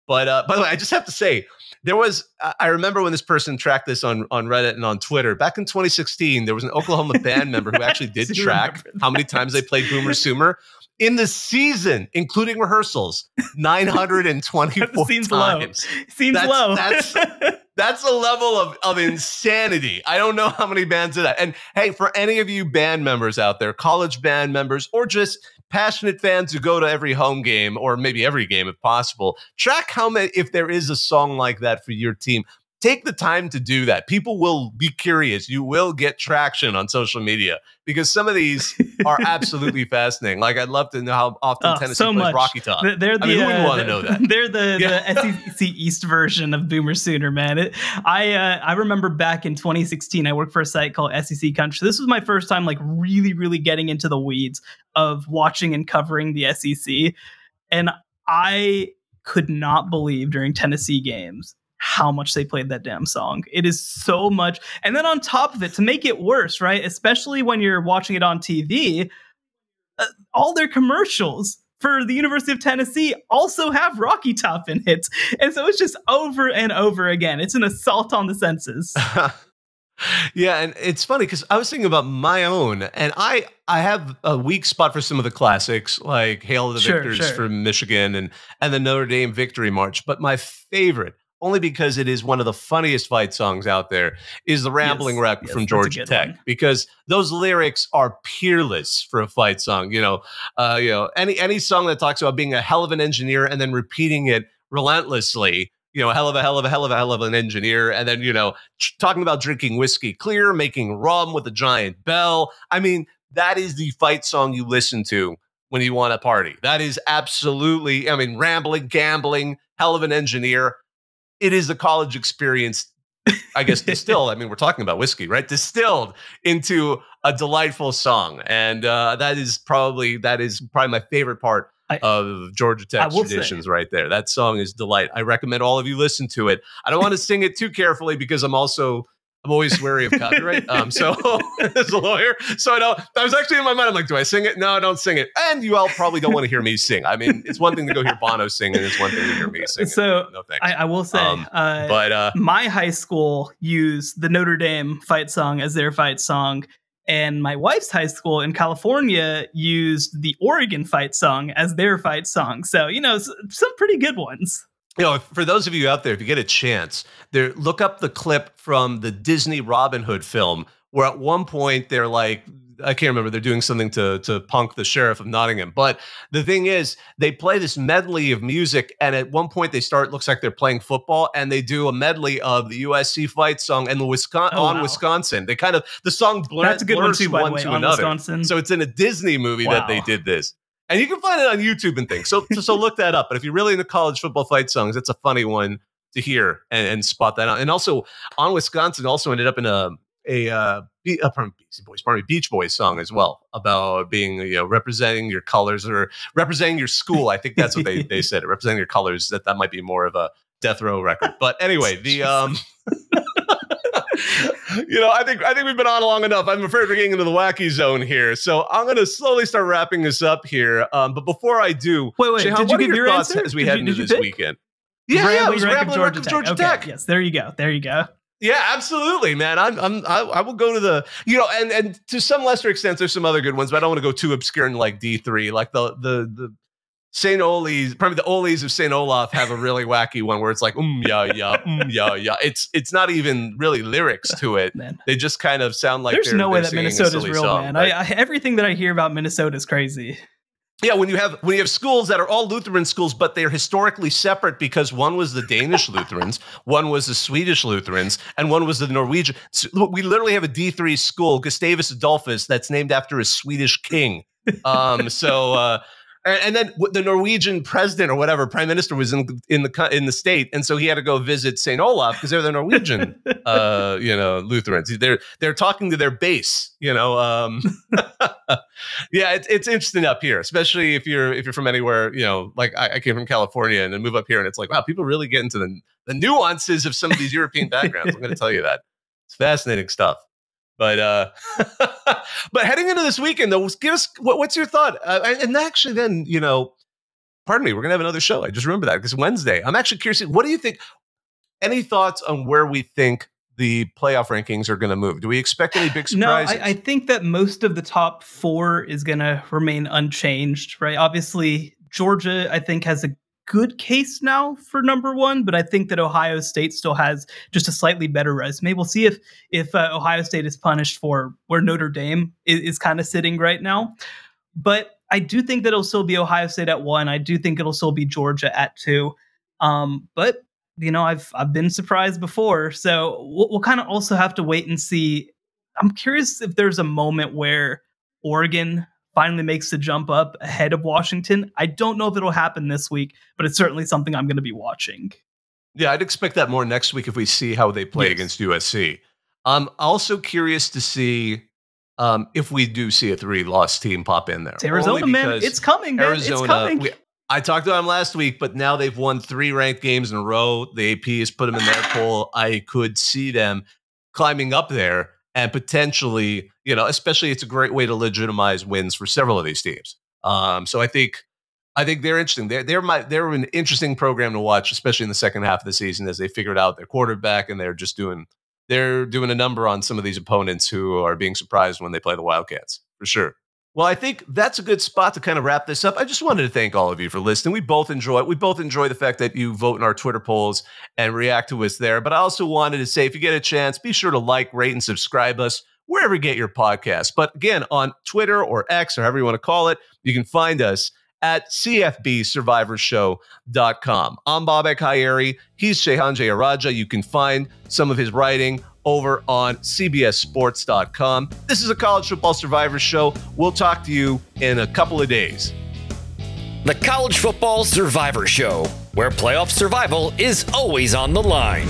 But uh, by the way, I just have to say, there was I remember when this person tracked this on on Reddit and on Twitter back in 2016. There was an Oklahoma band member who actually did track how many times they played Boomer Sooner in the season, including rehearsals, 924 Seems low. times. Seems That's- low. that's- That's a level of, of insanity. I don't know how many bands did that. And hey, for any of you band members out there, college band members, or just passionate fans who go to every home game or maybe every game if possible, track how many, if there is a song like that for your team. Take the time to do that. People will be curious. You will get traction on social media because some of these are absolutely fascinating. Like, I'd love to know how often Oh, Tennessee so plays much. Rocky Top. They're the, I mean, uh, wanna the- know that? They're the, Yeah. the SEC East version of Boomer Sooner, man. It, I uh, I remember back in 2016, I worked for a site called SEC Country. This was my first time, like really, really getting into the weeds of watching and covering the SEC, and I could not believe during Tennessee games how much they played that damn song. It is so much. And then on top of it, to make it worse, right? Especially when you're watching it on TV, uh, all their commercials for the University of Tennessee also have Rocky Top in it. And so it's just over and over again. It's an assault on the senses. yeah, and it's funny because I was thinking about my own, and I I have a weak spot for some of the classics like "Hail to the Sure, Victors" sure. from Michigan and and the Notre Dame Victory March. But my favorite, only because it is one of the funniest fight songs out there, is the "Rambling Yes, Wreck" yes, from Georgia Tech one. because those lyrics are peerless for a fight song. You know, uh, you know any any song that talks about being a hell of an engineer and then repeating it relentlessly. You know, hell of a hell of a hell of a hell of an engineer, and then you know, ch- talking about drinking whiskey clear, making rum with a giant bell. I mean, that is the fight song you listen to when you want to party. That is absolutely, I mean, rambling, gambling, hell of an engineer. It is the college experience, I guess, distilled. I mean, we're talking about whiskey, right? Distilled into a delightful song. And uh, that is probably that is probably my favorite part I- of Georgia Tech will say- traditions right there. That song is delight. I recommend all of you listen to it. I don't want to sing it too carefully because I'm also I'm always wary of copyright. Um, so as a lawyer, so I don't. I was actually in my mind. I'm like, do I sing it? No, I don't sing it. And you all probably don't want to hear me sing. I mean, it's one thing to go hear Bono sing, and it's one thing to hear me sing. So, no thanks. I, I will say, Um, uh, but uh, my high school used the Notre Dame fight song as their fight song. And my wife's high school in California used the Oregon fight song as their fight song. So, you know, some pretty good ones. You know, for those of you out there, if you get a chance, there look up the clip from the Disney Robin Hood film, where at one point they're like, I can't remember, they're doing something to to punk the sheriff of Nottingham. But the thing is, they play this medley of music, and at one point they start, looks like they're playing football, and they do a medley of the USC fight song and the Wisconsin Oh, on wow. Wisconsin. They kind of the song blur, That's a good one too, by the one way, to on another. Wisconsin. So it's in a Disney movie that they did this. And you can find it on YouTube and things. So, so, so look that up. But if you're really into college football fight songs, it's a funny one to hear and, and spot that out. And also on Wisconsin also ended up in a a uh, Be- uh pardon Beastie Boys, pardon me, Beach Boys song as well about being you know representing your colors or representing your school. I think that's what they they said. Representing your colors. That that might be more of a death row record. But anyway, the um. you know, I think I think we've been on long enough. I'm afraid we're getting into the wacky zone here, so I'm going to slowly start wrapping this up here. Um, but before I do, Wait, wait, did you give your thoughts answer? as we Did head you- into this pick? weekend? Yeah, yeah, it was of Rambling Wreck of Georgia okay, Tech. Yes, there you go. There you go. Yeah, absolutely, man. I'm, I'm, I, I will go to the, you know, and and to some lesser extent, there's some other good ones, but I don't want to go too obscure and like D three, like the the the Saint Ole's, probably the Ole's of Saint Olaf have a really wacky one where it's like um yeah yeah um yeah yeah. It's it's not even really lyrics to it. Man. They just kind of sound like There's they're, no way that singing a Minnesota's real, song, man. but- I, I, everything that I hear about Minnesota is crazy. Yeah, when you have when you have schools that are all Lutheran schools, but they're historically separate because one was the Danish Lutherans, one was the Swedish Lutherans, and one was the Norwegian. So we literally have a D three school, Gustavus Adolphus, that's named after a Swedish king. Um, so uh, And, and then the Norwegian president or whatever prime minister was in in the in the state, and so he had to go visit Saint Olaf because they're the Norwegian, uh, you know, Lutherans. They're they're talking to their base, you know. Um, yeah, it's it's interesting up here, especially if you're if you're from anywhere, you know. Like I, I came from California and then move up here, and it's like, wow, people really get into the the nuances of some of these European backgrounds. I'm going to tell you that it's fascinating stuff. But uh, but heading into this weekend, though, give us what, what's your thought? Uh, and actually, then you know, pardon me, we're gonna have another show. I just remember that because Wednesday. I'm actually curious. What do you think? Any thoughts on where we think the playoff rankings are going to move? Do we expect any big No, surprises? I, I think that most of the top four is going to remain unchanged, right? Obviously, Georgia, I think, has a good case now for number one, but I think that Ohio State still has just a slightly better resume. We'll see if if uh, Ohio State is punished for where Notre Dame is, is kind of sitting right now. But I do think that it'll still be Ohio State at one. I do think it'll still be Georgia at two. Um, but you know, I've I've been surprised before, so we'll, we'll kind of also have to wait and see. I'm curious if there's a moment where Oregon finally makes the jump up ahead of Washington. I don't know if it'll happen this week, but it's certainly something I'm going to be watching. Yeah, I'd expect that more next week if we see how they play Yes. against USC. I'm also curious to see um, if we do see a three loss team pop in there. It's Arizona, man. It's coming, man. it's Arizona. coming. we- I talked about them last week, but now they've won three ranked games in a row. The AP has put them in their poll. I could see them climbing up there and potentially, you know, especially it's a great way to legitimize wins for several of these teams. Um, so I think I think they're interesting. They're they're my they're an interesting program to watch, especially in the second half of the season as they figured out their quarterback and they're just doing they're doing a number on some of these opponents who are being surprised when they play the Wildcats for sure. Well, I think that's a good spot to kind of wrap this up. I just wanted to thank all of you for listening. We both enjoy it. we both enjoy the fact that you vote in our Twitter polls and react to us there. But I also wanted to say if you get a chance, be sure to like, rate, and subscribe us wherever you get your podcast. But again, on Twitter or X or however you want to call it, you can find us at cfbsurvivorshow.com. I'm Bobak Hayeri. He's Shehan Jeyarajah. You can find some of his writing over on cbssports.com. This is a college football survivor show. We'll talk to you in a couple of days. The College Football Survivor Show, where playoff survival is always on the line.